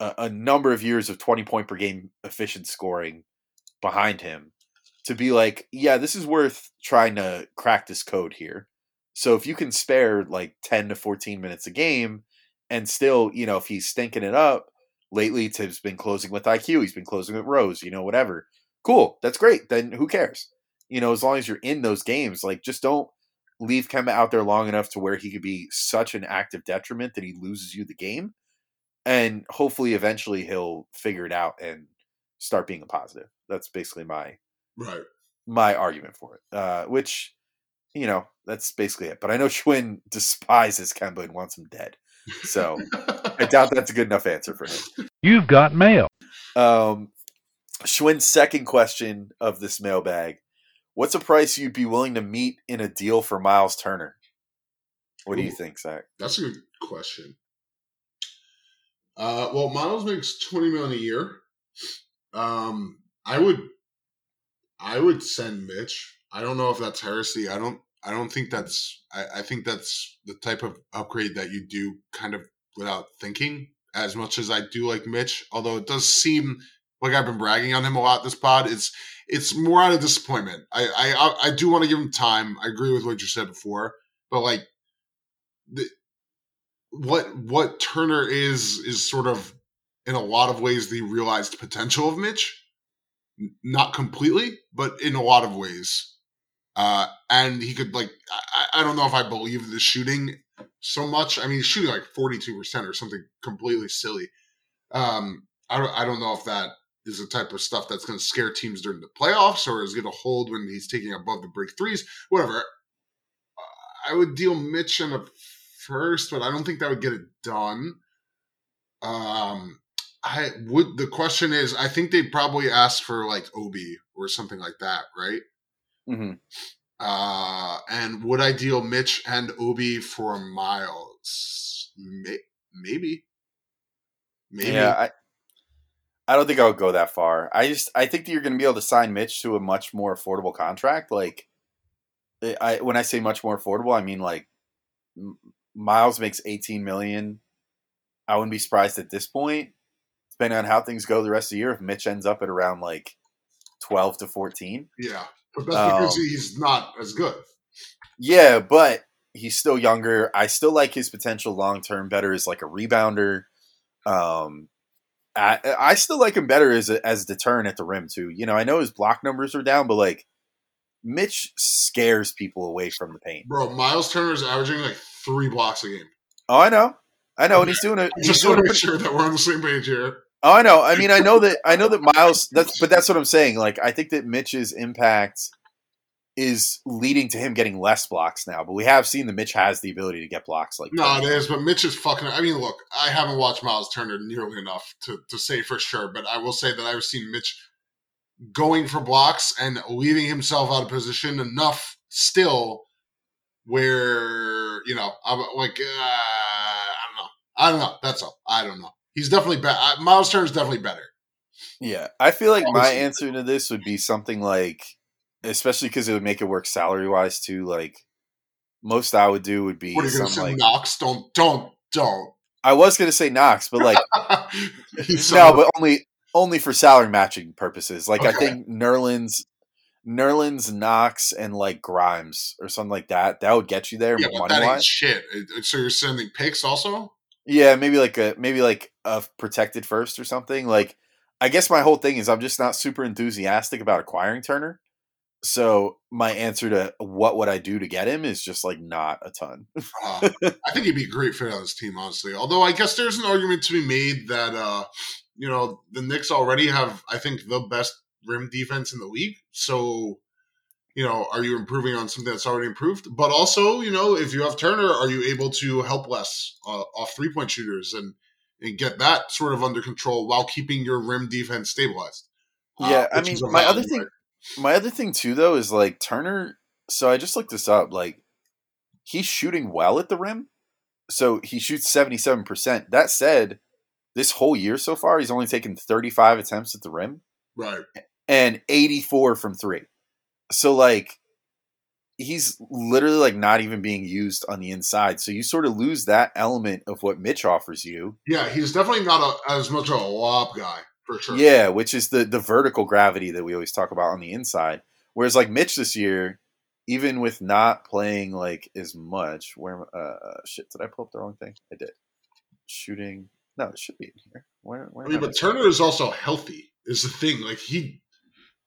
a, a number of years of 20 point per game efficient scoring, behind him to be like, yeah, this is worth trying to crack this code here. So if you can spare like 10 to 14 minutes a game and still, you know, if he's stinking it up, lately Thibs been closing with IQ, he's been closing with Rose, you know, whatever. Cool, that's great. Then who cares? You know, as long as you're in those games, like just don't leave Kemba out there long enough to where he could be such an active detriment that he loses you the game. And hopefully eventually he'll figure it out and start being a positive. That's basically my Right. my argument for it. Uh, which, you know, that's basically it. But I know Schwinn despises Kemba and wants him dead. So I doubt that's a good enough answer for him. You've got mail. Um, Schwinn's second question of this mailbag: What's a price you'd be willing to meet in a deal for Myles Turner? What do you think, Zach? That's a good question. Uh, well, Myles makes twenty million a year. Um, I would, I would send Mitch. I don't know if that's heresy. I don't. I don't think that's. I, I think that's the type of upgrade that you do kind of without thinking. As much as I do like Mitch, although it does seem like I've been bragging on him a lot this pod, it's it's more out of disappointment. I I I do want to give him time. I agree with what you said before, but like the, what what Turner is is sort of in a lot of ways the realized potential of Mitch. Not completely, but in a lot of ways. Uh, and he could like I, I don't know if I believe the shooting so much. I mean, he's shooting like forty two percent or something completely silly. Um, I don't I don't know if that is the type of stuff that's going to scare teams during the playoffs or is going to hold when he's taking above the break threes. Whatever. I would deal Mitch in a first, but I don't think that would get it done. Um, I would. The question is, I think they'd probably ask for like Obi or something like that, right? Mm-hmm. Uh, and would I deal Mitch and Obi for Myles? May- maybe. Maybe. Yeah, I, I don't think I would go that far. I just I think that you're going to be able to sign Mitch to a much more affordable contract. Like, I- I when I say much more affordable, I mean like Myles makes 18 million. I wouldn't be surprised at this point, depending on how things go the rest of the year, if Mitch ends up at around like 12 to 14. yeah. But that's because Um, he's not as good. Yeah, but he's still younger. I still like his potential long term better as like a rebounder. Um, I, I still like him better as a, as deterrent at the rim too. You know, I know his block numbers are down, but like Mitch scares people away from the paint. Bro, Myles Turner is averaging like three blocks a game. Oh, I know, I know, and he's doing it. Just want to make sure that we're on the same page here. Oh, I know. I mean, I know that I know that Myles. That's but that's what I'm saying. Like, I think that Mitch's impact is leading to him getting less blocks now. But we have seen that Mitch has the ability to get blocks. Like, No, it is, but Mitch is fucking. I mean, look, I haven't watched Myles Turner nearly enough to, to say for sure, but I will say that I've seen Mitch going for blocks and leaving himself out of position enough still where, you know, I'm like, uh, I don't know. I don't know. That's all. I don't know. He's definitely better. Myles Turner's definitely better. Yeah, I feel like my answer to this would be something like, especially because it would make it work salary wise too. Like, most I would do would be What are you going to say? like Knox? Don't, don't, don't. I was gonna say Knox, but like no, but only only for salary matching purposes. Like I think Nerlens, Nerlens, Knox, and like Grimes or something like that. That would get you there yeah, but that ain't wise. shit. So you're sending picks also? Yeah, maybe like a maybe like a protected first or something. Like I guess my whole thing is I'm just not super enthusiastic about acquiring Turner. So my answer to what would I do to get him is just like not a ton. Uh, I think he'd be a great fit on this team, honestly. Although I guess there's an argument to be made that uh, you know the Knicks already have, I think, the best rim defense in the league. So, you know, are you improving on something that's already improved? But also, you know, if you have Turner, are you able to help less uh, off three point shooters and and get that sort of under control while keeping your rim defense stabilized? Uh, Yeah, I mean, my other thing, right? my other thing too, though, is like Turner. So I just looked this up. Like he's shooting well at the rim. So he shoots seventy seven percent. That said, this whole year so far, he's only taken thirty five attempts at the rim right. And eighty four from three. So like he's literally like not even being used on the inside. So you sort of lose that element of what Mitch offers you. Yeah, he's definitely not a, as much of a lob guy. for sure. Yeah, which is the the vertical gravity that we always talk about on the inside. Whereas like Mitch this year, even with not playing like as much, where uh shit did I pull up the wrong thing? I did. Shooting. No, it should be in here. Where? where I mean, I but Turner is also healthy. Is the thing like he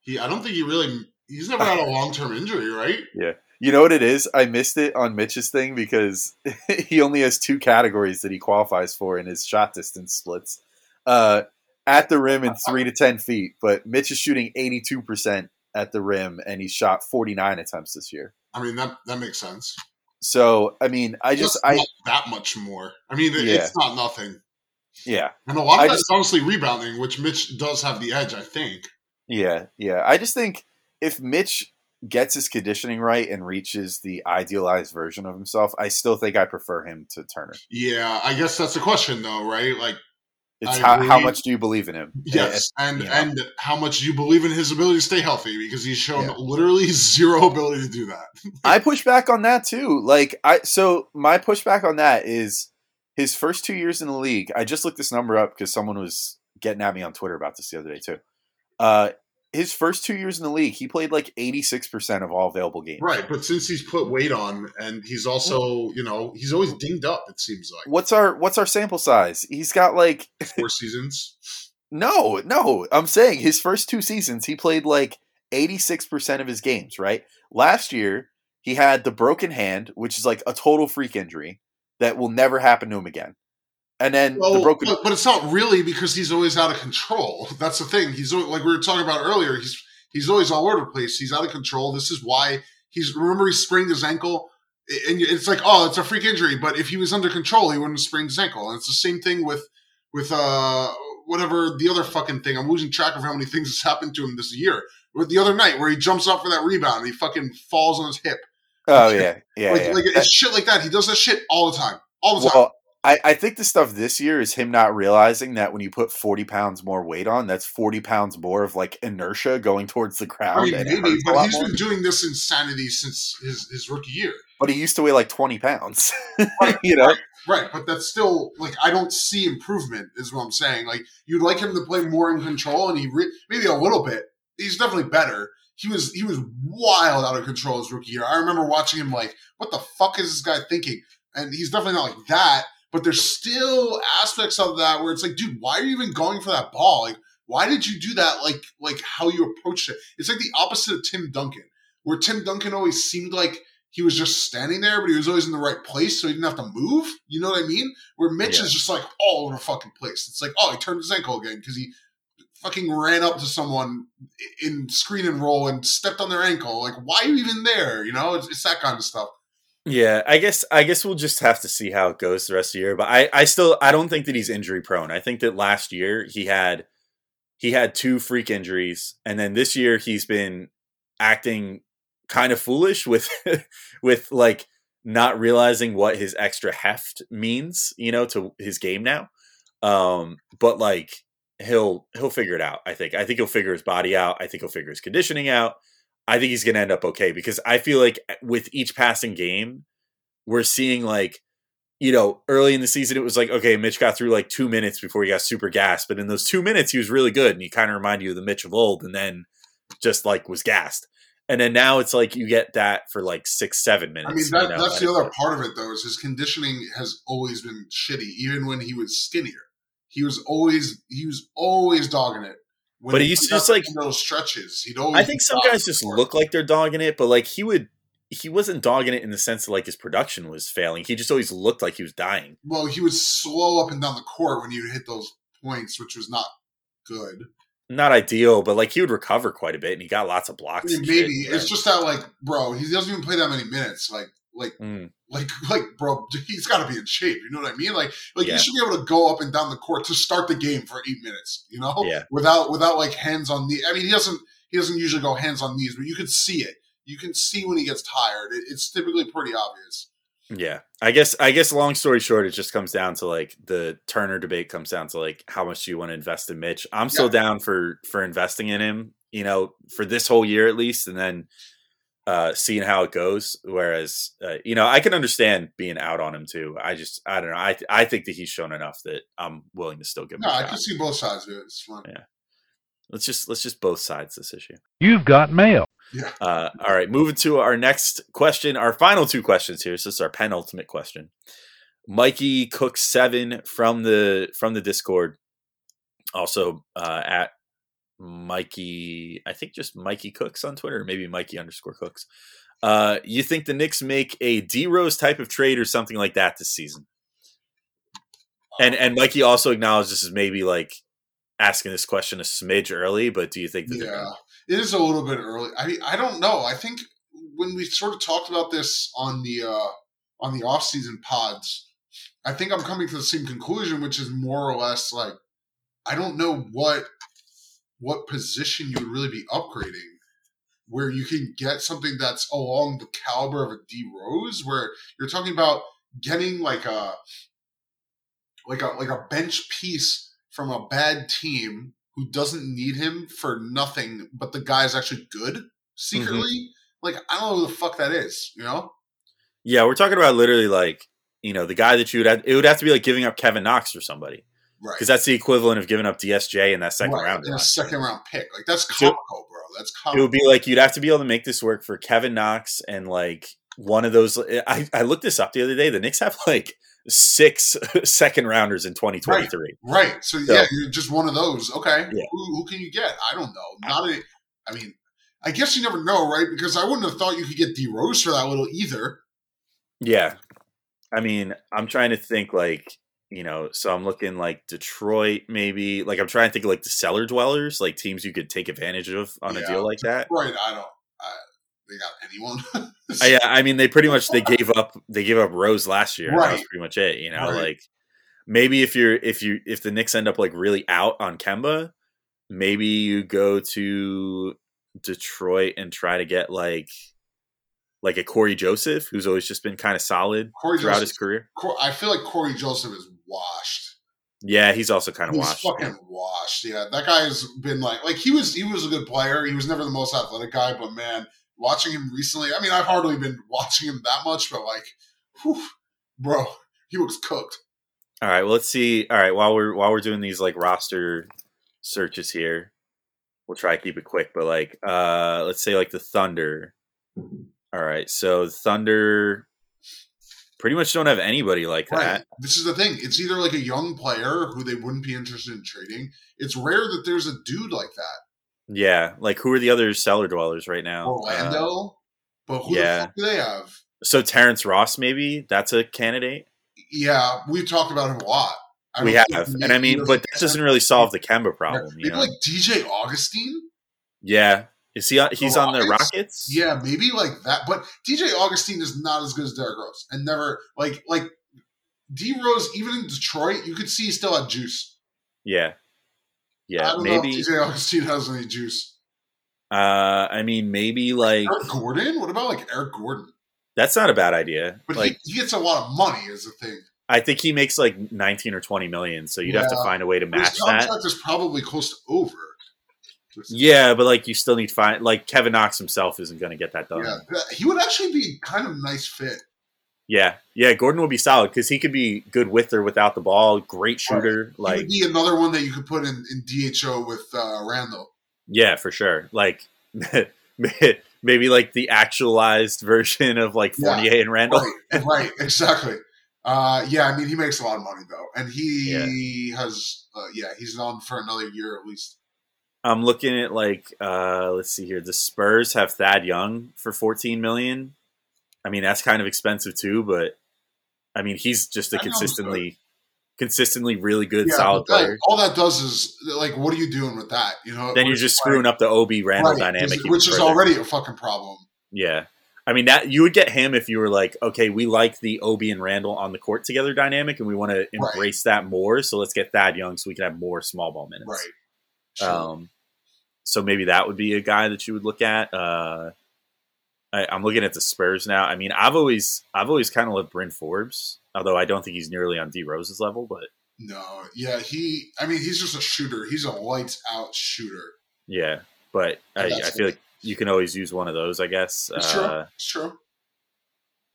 he? I don't think he really. He's never had a long term injury, right? Yeah. You know what it is? I missed it on Mitch's thing because he only has two categories that he qualifies for in his shot distance splits. Uh, at the rim and three to ten feet, but Mitch is shooting eighty two percent at the rim and he shot forty nine attempts this year. I mean that that makes sense. So I mean, I just Just I that much more. I mean, it- Yeah. it's not nothing. yeah And a lot I of that's just- honestly rebounding, which Mitch does have the edge, I think. Yeah yeah. I just think if Mitch gets his conditioning right and reaches the idealized version of himself, I still think I prefer him to Turner. Yeah, I guess that's the question, though, right? Like, It's how, how much do you believe in him? yes, and know. and how much do you believe in his ability to stay healthy because he's shown Yeah. literally zero ability to do that. I push back on that too. Like I so my pushback on that is his first two years in the league. I just looked this number up because someone was getting at me on Twitter about this the other day too. Uh, his first two years in the league, he played like eighty six percent of all available games. Right, but since he's put weight on and he's also, you know, he's always dinged up. It seems like What's our what's our sample size? He's got like four seasons. no, no. I'm saying his first two seasons, he played like eighty six percent of his games. Right. Last year, he had the broken hand, which is like a total freak injury that will never happen to him again. And then the broken but, but it's not really because he's always out of control. That's the thing. He's al- like we were talking about earlier. He's he's always all over the place. He's out of control. This is why he's. Remember, he sprained his ankle, and it's like, oh, it's a freak injury. But if he was under control, he wouldn't have sprained his ankle. And it's the same thing with with uh whatever the other fucking thing. I'm losing track of how many things has happened to him this year. With the other night where he jumps up for that rebound, and he fucking falls on his hip. Oh yeah, yeah. like, yeah. like it's shit like that. He does that shit all the time. All the time. well, I, I think the stuff this year is him not realizing that when you put forty pounds more weight on, that's forty pounds more of like inertia going towards the ground. I mean, maybe, but he's more. been doing this insanity since his, his rookie year. But he used to weigh like twenty pounds. Right, you know, Right, but that's still like I don't see improvement. Is what I'm saying. Like you'd like him to play more in control, and he re- maybe a little bit. He's definitely better. He was he was wild out of control his rookie year. I remember watching him like, what the fuck is this guy thinking? And he's definitely not like that. But there's still aspects of that where it's like, dude, why are you even going for that ball? Like, why did you do that? Like, like how you approached it. It's like the opposite of Tim Duncan, where Tim Duncan always seemed like he was just standing there, but he was always in the right place, so he didn't have to move. You know what I mean? Where Mitch Yeah. is just like all over the fucking place. It's like, oh, he turned his ankle again because he fucking ran up to someone in screen and roll and stepped on their ankle. Like, why are you even there? You know, it's, it's that kind of stuff. Yeah, I guess I guess we'll just have to see how it goes the rest of the year. But I, I still I don't think that he's injury prone. I think that last year he had he had two freak injuries, and then this year he's been acting kind of foolish with with like not realizing what his extra heft means, you know, to his game now. Um, but like he'll he'll figure it out. I think. I think he'll figure his body out. I think he'll figure his conditioning out. I think he's going to end up okay because I feel like eh, with each passing game, we're seeing like, you know, early in the season, it was like, okay, Mitch got through like two minutes before he got super gassed. But in those two minutes, he was really good and he kind of reminded you of the Mitch of old and then just like was gassed. And then now it's like you get that for like six, seven minutes. I mean, you know, that's the other part of it, though, is his conditioning has always been shitty, even when he was skinnier. He was always he was always dogging it. When But he used to just, like- those stretches. He'd always. I think some guys just look like they're dogging it, but like he would, he wasn't dogging it in the sense that like his production was failing. He just always looked like he was dying. Well, he was slow up and down the court when you hit those points, which was not good. Not ideal, but like he would recover quite a bit and he got lots of I blocks. mean, maybe shit, it's just that, like, bro, he doesn't even play that many minutes. Like, like, Mm. like, like, bro, he's got to be in shape. You know what I mean? Like, like Yeah. you should be able to go up and down the court to start the game for eight minutes. You know, Yeah. without without like hands on knee. I mean, he doesn't he doesn't usually go hands on knees, but you can see it. You can see when he gets tired. It, it's typically pretty obvious. Yeah. I guess I guess long story short, it just comes down to like the Turner debate comes down to like how much do you want to invest in Mitch? I'm still Yeah. down for for investing in him, you know, for this whole year at least. And then uh, seeing how it goes. Whereas, uh, you know, I can understand being out on him too. I just, I don't know. I I think that he's shown enough that I'm willing to still give him. No, a I shot. can see both sides of it. It's fun. Yeah. Let's just let's just both sides this issue. You've got mail. Uh, all right, moving to our next question, our final two questions here. So this is our penultimate question. Mikey Cook seven from the from the Discord, also uh, at Mikey, I think just Mikey Cooks on Twitter, or maybe Mikey underscore Cooks. Uh, you think the Knicks make a D Rose type of trade or something like that this season? And and Mikey also acknowledged this is maybe like asking this question a smidge early, but do you think that Yeah, it is a little bit early. I mean, I don't know. I think when we sort of talked about this on the uh, on the off season pods, I think I'm coming to the same conclusion, which is more or less like I don't know what what position you would really be upgrading where you can get something that's along the caliber of a D Rose, where you're talking about getting like a like a like a bench piece from a bad team who doesn't need him for nothing, but the guy's actually good secretly. Mm-hmm. Like I don't know who the fuck that is, you know? Yeah, we're talking about literally like you know the guy that you would have. It would have to be like giving up Kevin Knox or somebody Right. because that's the equivalent of giving up DSJ in that second right. round. in a second round pick. Like that's So- comical, bro. That's comical. It would be like you'd have to be able to make this work for Kevin Knox and like one of those. Eh, I, I looked this up the other day. The Knicks have like six second rounders in 2023. right. So, So- yeah, you're just one of those. Okay. Yeah. Who, who can you get? I don't know. Not a. I mean, I guess you never know, right? Because I wouldn't have thought you could get D Rose for that little either. Yeah. I mean, I'm trying to think like, you know, so I'm looking like Detroit, maybe. Like, I'm trying to think of like the cellar dwellers, like teams you could take advantage of on a deal like that. Right. I don't. I, they got anyone. Uh, yeah, I mean, they pretty much they gave up they gave up Rose last year. and That was Right. pretty much it. You know, Right. like maybe if you're if you if the Knicks end up like really out on Kemba, maybe you go to Detroit and try to get like like a Cory Joseph, who's always just been kind of solid Cory throughout Joseph, his career. I feel like Cory Joseph is washed. Yeah, he's also kind of He's washed. fucking washed. Yeah, that guy's been like, like he was, he was a good player. He was never the most athletic guy, but man, watching him recently, I mean, I've hardly been watching him that much, but like, whew, bro, he looks cooked. All right, well, let's see. All right, while we're while we're doing these like roster searches here, we'll try to keep it quick. But like, uh let's say like the Thunder. All right, so Thunder pretty much don't have anybody like Right. that. This is the thing. It's either like a young player who they wouldn't be interested in trading. It's rare that there's a dude like that. Yeah, like who are the other cellar dwellers right now? Uh, Orlando, but who yeah. the fuck do they have? so Terrence Ross, maybe that's a candidate. Yeah, we've talked about him a lot. I we have, and I mean, but that doesn't really solve the Kemba problem. You Maybe know? like DJ Augustin. yeah, is he? on- He's on the Rockets? Yeah, maybe like that. But DJ Augustin is not as good as Derrick Rose, and never like like D Rose. Even in Detroit, you could see he still had juice. yeah, I yeah. don't Maybe. know if DJ Augustin has any juice. Uh, I mean, maybe like Eric Gordon. What about like Eric Gordon? that's not a bad idea. But like, he, he gets a lot of money, is the thing. I think he makes like nineteen or twenty million, so you'd have to find a way to But His match that. contract is probably close to over. Yeah, but like you still need to find like Kevin Knox himself isn't going to get that done. Yeah, he would actually be kind of nice fit. Yeah, yeah. Gordon will be solid because he could be good with or without the ball. Great shooter. he Like, would be another one that you could put in, in DHO with uh, Randle. yeah, for sure. Like, maybe like the actualized version of like Yeah, Fournier and Randle. Right, right, exactly. Uh, yeah, I mean, he makes a lot of money though, and he has, uh, yeah, he's on for another year at least. I'm looking at like, uh, let's see here. The Spurs have Thad Young for 14 million. I mean, that's kind of expensive too, but I mean, he's just a consistently, consistently really good, Yeah, solid that- player. all that does is like, what are you doing with that? You know, Then you're just is screwing like- up the Ob Randle right, dynamic, which- is further. already a fucking problem. Yeah. I mean that you would get him if you were like, okay, we like the Obi and Randle on the court together dynamic, and we want to embrace that more. So let's get Thad Young so we can have more small ball minutes. Right. Sure. Um, so maybe that would be a guy that you would look at. Uh, I, I'm looking at the Spurs now. I mean, I've always I've always kind of loved Bryn Forbes, although I don't think he's nearly on D Rose's level. But no, yeah, he. I mean, he's just a shooter. He's a lights out shooter. yeah, but I, I feel like you can always use one of those, I guess. It's true. Uh, It's true.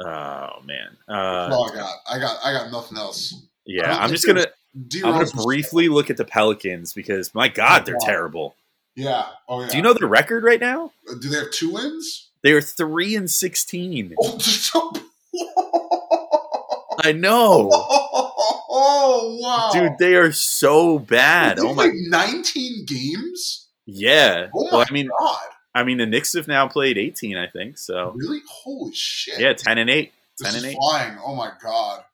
oh man, uh, all I got. I got. I got nothing else. Yeah. I'm just gonna D I'm gonna briefly look at the Pelicans because my God, they're terrible. Yeah. Oh yeah. Do you know their record right now? Uh, do they have two wins? They are three and sixteen. Oh, so- I know, oh wow, dude. They are so bad. Oh my, nineteen games. yeah. Oh my Well, I mean, god, I mean, the Knicks have now played 18, I think. So really? Holy shit! yeah, 10 and 8. this 10 and 8. flying. Oh my god,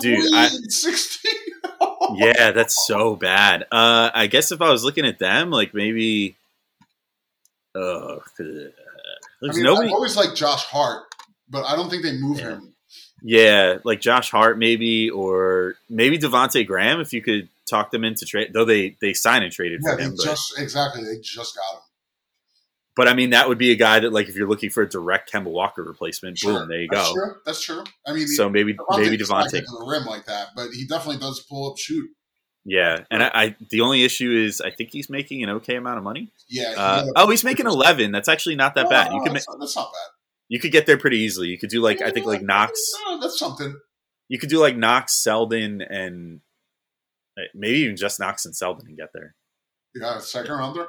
Dude, Three I- and sixteen. Yeah, that's so bad. Uh, I guess if I was looking at them, like maybe, uh, there's I mean, nobody. I've always like Josh Hart, but I don't think they move Yeah. him. Yeah, like Josh Hart, maybe, or maybe Devonte Graham, if you could talk them into trade. Though they they signed and traded Yeah, for him, but, just exactly. They just got him. But I mean that would be a guy that like if you're looking for a direct Kemba Walker replacement, Sure. boom, there you go. That's go. true. That's true. I mean, So maybe Devontae maybe Devonte. to the rim like that, but he definitely does pull up shoot. Yeah, and I, I the only issue is I think he's making an okay amount of money. Yeah. he Uh, oh, he's making eleven. That's actually not that No, bad. no, You can ma- that's, not, that's not bad. you could get there pretty easily. You could do like I think like Knox. No, that's something. You could do like Knox, Selden, and uh, maybe even just Knox and Selden and get there. Yeah, second rounder.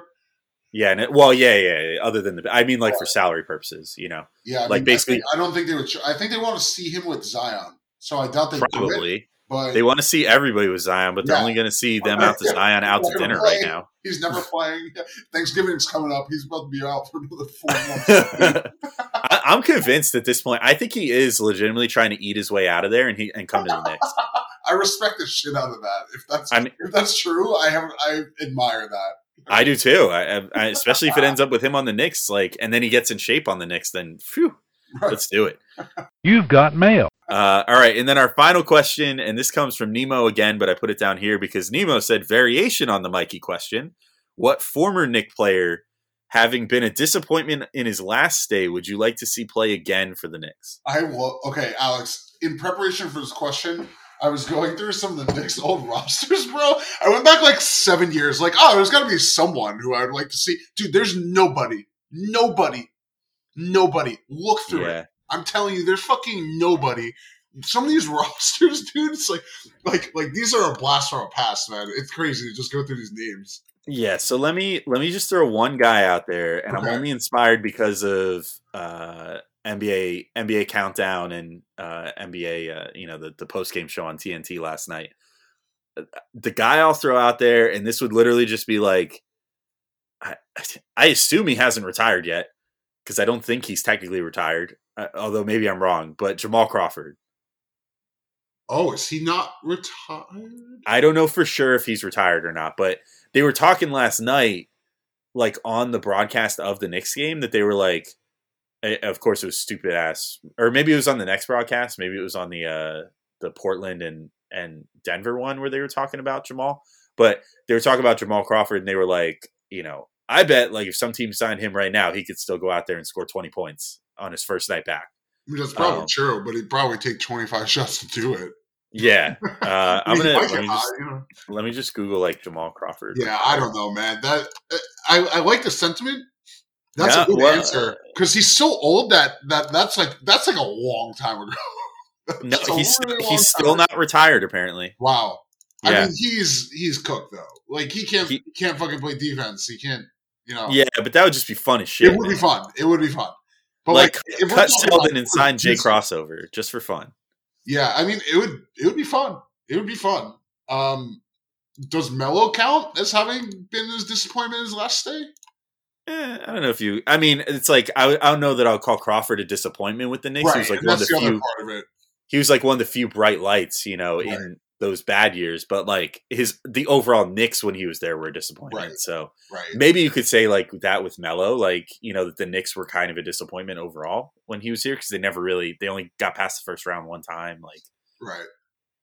Yeah, and it, well, yeah, yeah, yeah. Other than the, I mean, like for salary purposes, you know, Yeah, I Like, mean, basically- I, think- I don't think they would. I think they want to see him with Zion. So I doubt they do it. probably But they want to see everybody with Zion, but they're Yeah. only going to see them out to Zion out to dinner playing. right now. he's never playing. Thanksgiving's coming up. He's about to be out for another four months. I, I'm convinced at this point. I think he is legitimately trying to eat his way out of there and he and come to the Knicks. I respect the shit out of that. If that's I mean- if that's true, I have I admire that. I do too. I, I, especially if it ends up with him on the Knicks, like, and then he gets in shape on the Knicks. Then, phew, let's do it. You've got mail. Uh, all right, and then our final question, and this comes from Nemo again, but I put it down here because Nemo said variation on the Mikey question. What former Knick player, having been a disappointment in his last stay, would you like to see play again for the Knicks? I will. Okay, Alex. In preparation for this question, I was going through some of the Knicks' old rosters, bro. I went back like seven years. Like, oh, there's got to be someone who I would like to see. Dude, there's nobody, nobody, nobody. Look through it. I'm telling you, there's fucking nobody. Some of these rosters, dude, it's like, like, like these are a blast from a past, man. It's crazy to just go through these names. yeah. So let me let me just throw one guy out there, and Okay. I'm only inspired because of uh, NBA NBA Countdown and uh, NBA, uh, you know, the the post game show on TNT last night. Uh, The guy I'll throw out there, and this would literally just be like, I, I assume he hasn't retired yet because I don't think he's technically retired. Uh, although maybe I'm wrong, but Jamal Crawford. Oh, is he not retired? I don't know for sure if he's retired or not, but they were talking last night, like on the broadcast of the Knicks game, that they were like, of course it was stupid ass, or maybe it was on the next broadcast, maybe it was on the uh the Portland and and Denver one where they were talking about Jamal, but they were talking about Jamal Crawford and they were like, you know, I bet like if some team signed him right now, he could still go out there and score twenty points on his first night back. I mean, that's probably Um, true, but he'd probably take 25 shots to do it. Yeah, uh, I'm gonna let me, just, let me just Google like Jamal Crawford. Yeah, I don't know, man. That uh, I, I like the sentiment. That's Yeah, a good well, answer because he's so old that that that's like that's like a long time ago. No, he's really he's still not retired apparently. Wow. I mean, he's he's cooked though. Like he can't He- can't fucking play defense. He can't. You know. Yeah, but that would just be fun as shit. it would be fun. It would be fun. But like, like, cut Selden and sign Jay Crossover just for fun. Yeah, I mean, it would it would be fun. It would be fun. Um, does Melo count as having been as disappointment as last stay? Eh, I don't know if you. I mean, it's like I, I don't know that I'll call Crawford a disappointment with the Knicks. He was like and one of the the few. part of it. He was like one of the few bright lights, you know, Right. in those bad years. But like his the overall Knicks when he was there were a disappointment. Right. So Right. maybe you could say like that with Melo, like you know that the Knicks were kind of a disappointment overall when he was here because they never really they only got past the first round one time, like Right.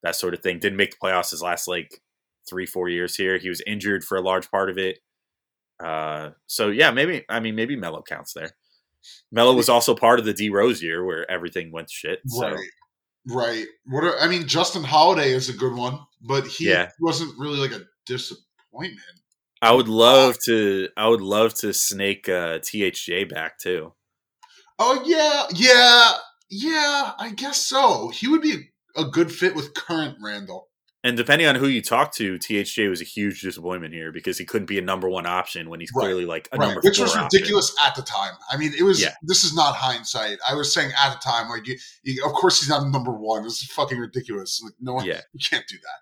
that sort of thing. Didn't make the playoffs his last like three four years here. He was injured for a large part of it. Uh, so yeah, maybe I mean maybe Melo counts there. Melo was also part of the D Rose year where everything went shit. So Right. Right. What are, I mean, Justin Holiday is a good one, but he Yeah. wasn't really like a disappointment. I would love to. I would love to snake uh, THJ back too. Oh yeah, yeah, yeah. I guess so. He would be a good fit with current Randle. And depending on who you talk to, THJ was a huge disappointment here because he couldn't be a number one option when he's Right. clearly like a Right, number which was option. ridiculous at the time. I mean, it was. Yeah. This is not hindsight. I was saying at the time, like, you, you, of course he's not number one. This is fucking ridiculous. Like, no one, Yeah, you can't do that.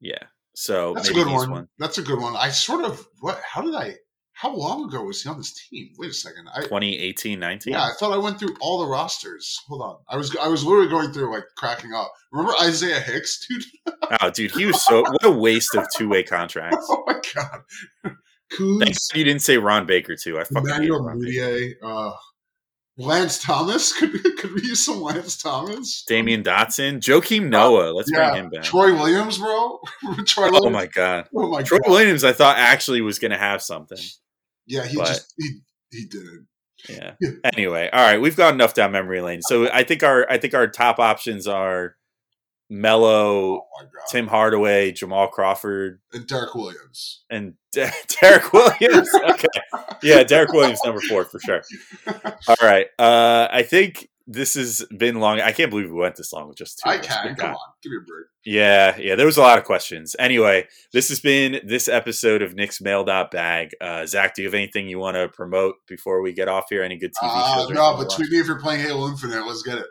yeah. So That's a good he's one. That's a good one. I sort of what? How did I? How long ago was he on this team? Wait a second. I 2018, 19. yeah, I thought I went through all the rosters. Hold on. I was I was literally going through like cracking up. Remember Isaiah Hicks, dude? Oh, dude, he was so what a waste of two way contracts. oh my god. Kuz, Thanks you didn't say Ron Baker too. I fucking hate Emmanuel Ron Baker. Mudiay, uh, Lance Thomas. Could we could we use some Lance Thomas? Damyean Dotson, Joakim Noah. Let's yeah, bring him back. Troy Williams, bro. Troy oh Williams. my god, Oh my Troy god. Williams. I thought actually was going to have something. Yeah, he but- just he he didn't. Yeah. Yeah. Anyway, all right, we've got enough down memory lane. So I think our I think our top options are Melo, Oh. Tim Hardaway, Jamal Crawford, and Derrick Williams. and De- Derrick Williams. Okay, yeah, Derrick Williams number four for sure. All right, uh, I think this has been long. I can't believe we went this long with just two. I can. Come on. Give me a break. Yeah, yeah, there was a lot of questions. Anyway, this has been this episode of Knicks Mail Bag. Uh, Zach, do you have anything you want to promote before we get off here? Any good TV Uh, shows? no, but watch? tweet me if you're playing Halo Infinite. Let's get it.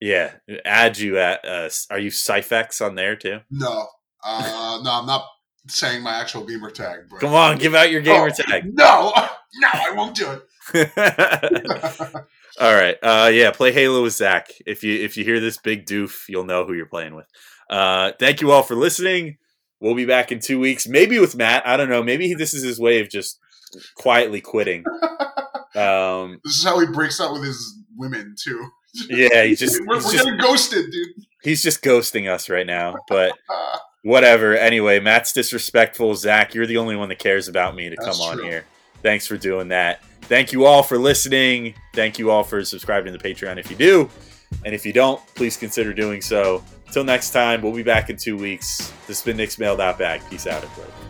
Yeah, add you at. Uh, are you Cyphex on there too? No. Uh, no, I'm not saying my actual gamer tag. But Come on, give out your gamer Oh, tag. No, no, I won't do it. All right, uh, yeah, play Halo with Zach. If you if you hear this big doof, you'll know who you're playing with. Uh, thank you all for listening. We'll be back in two weeks, maybe with Matt. I don't know. Maybe this is his way of just quietly quitting. Um, This is how he breaks up with his women too. yeah, he just we're he's we're just getting ghosted, dude. he's just ghosting us right now. But whatever. Anyway, Matt's disrespectful. Zach, you're the only one that cares about me to That's come on true. here. Thanks for doing that. Thank you all for listening. Thank you all for subscribing to the Patreon if you do. And if you don't, please consider doing so. Till next time, we'll be back in two weeks. This has been Knicks Mailed Out Bag. Peace out, everybody.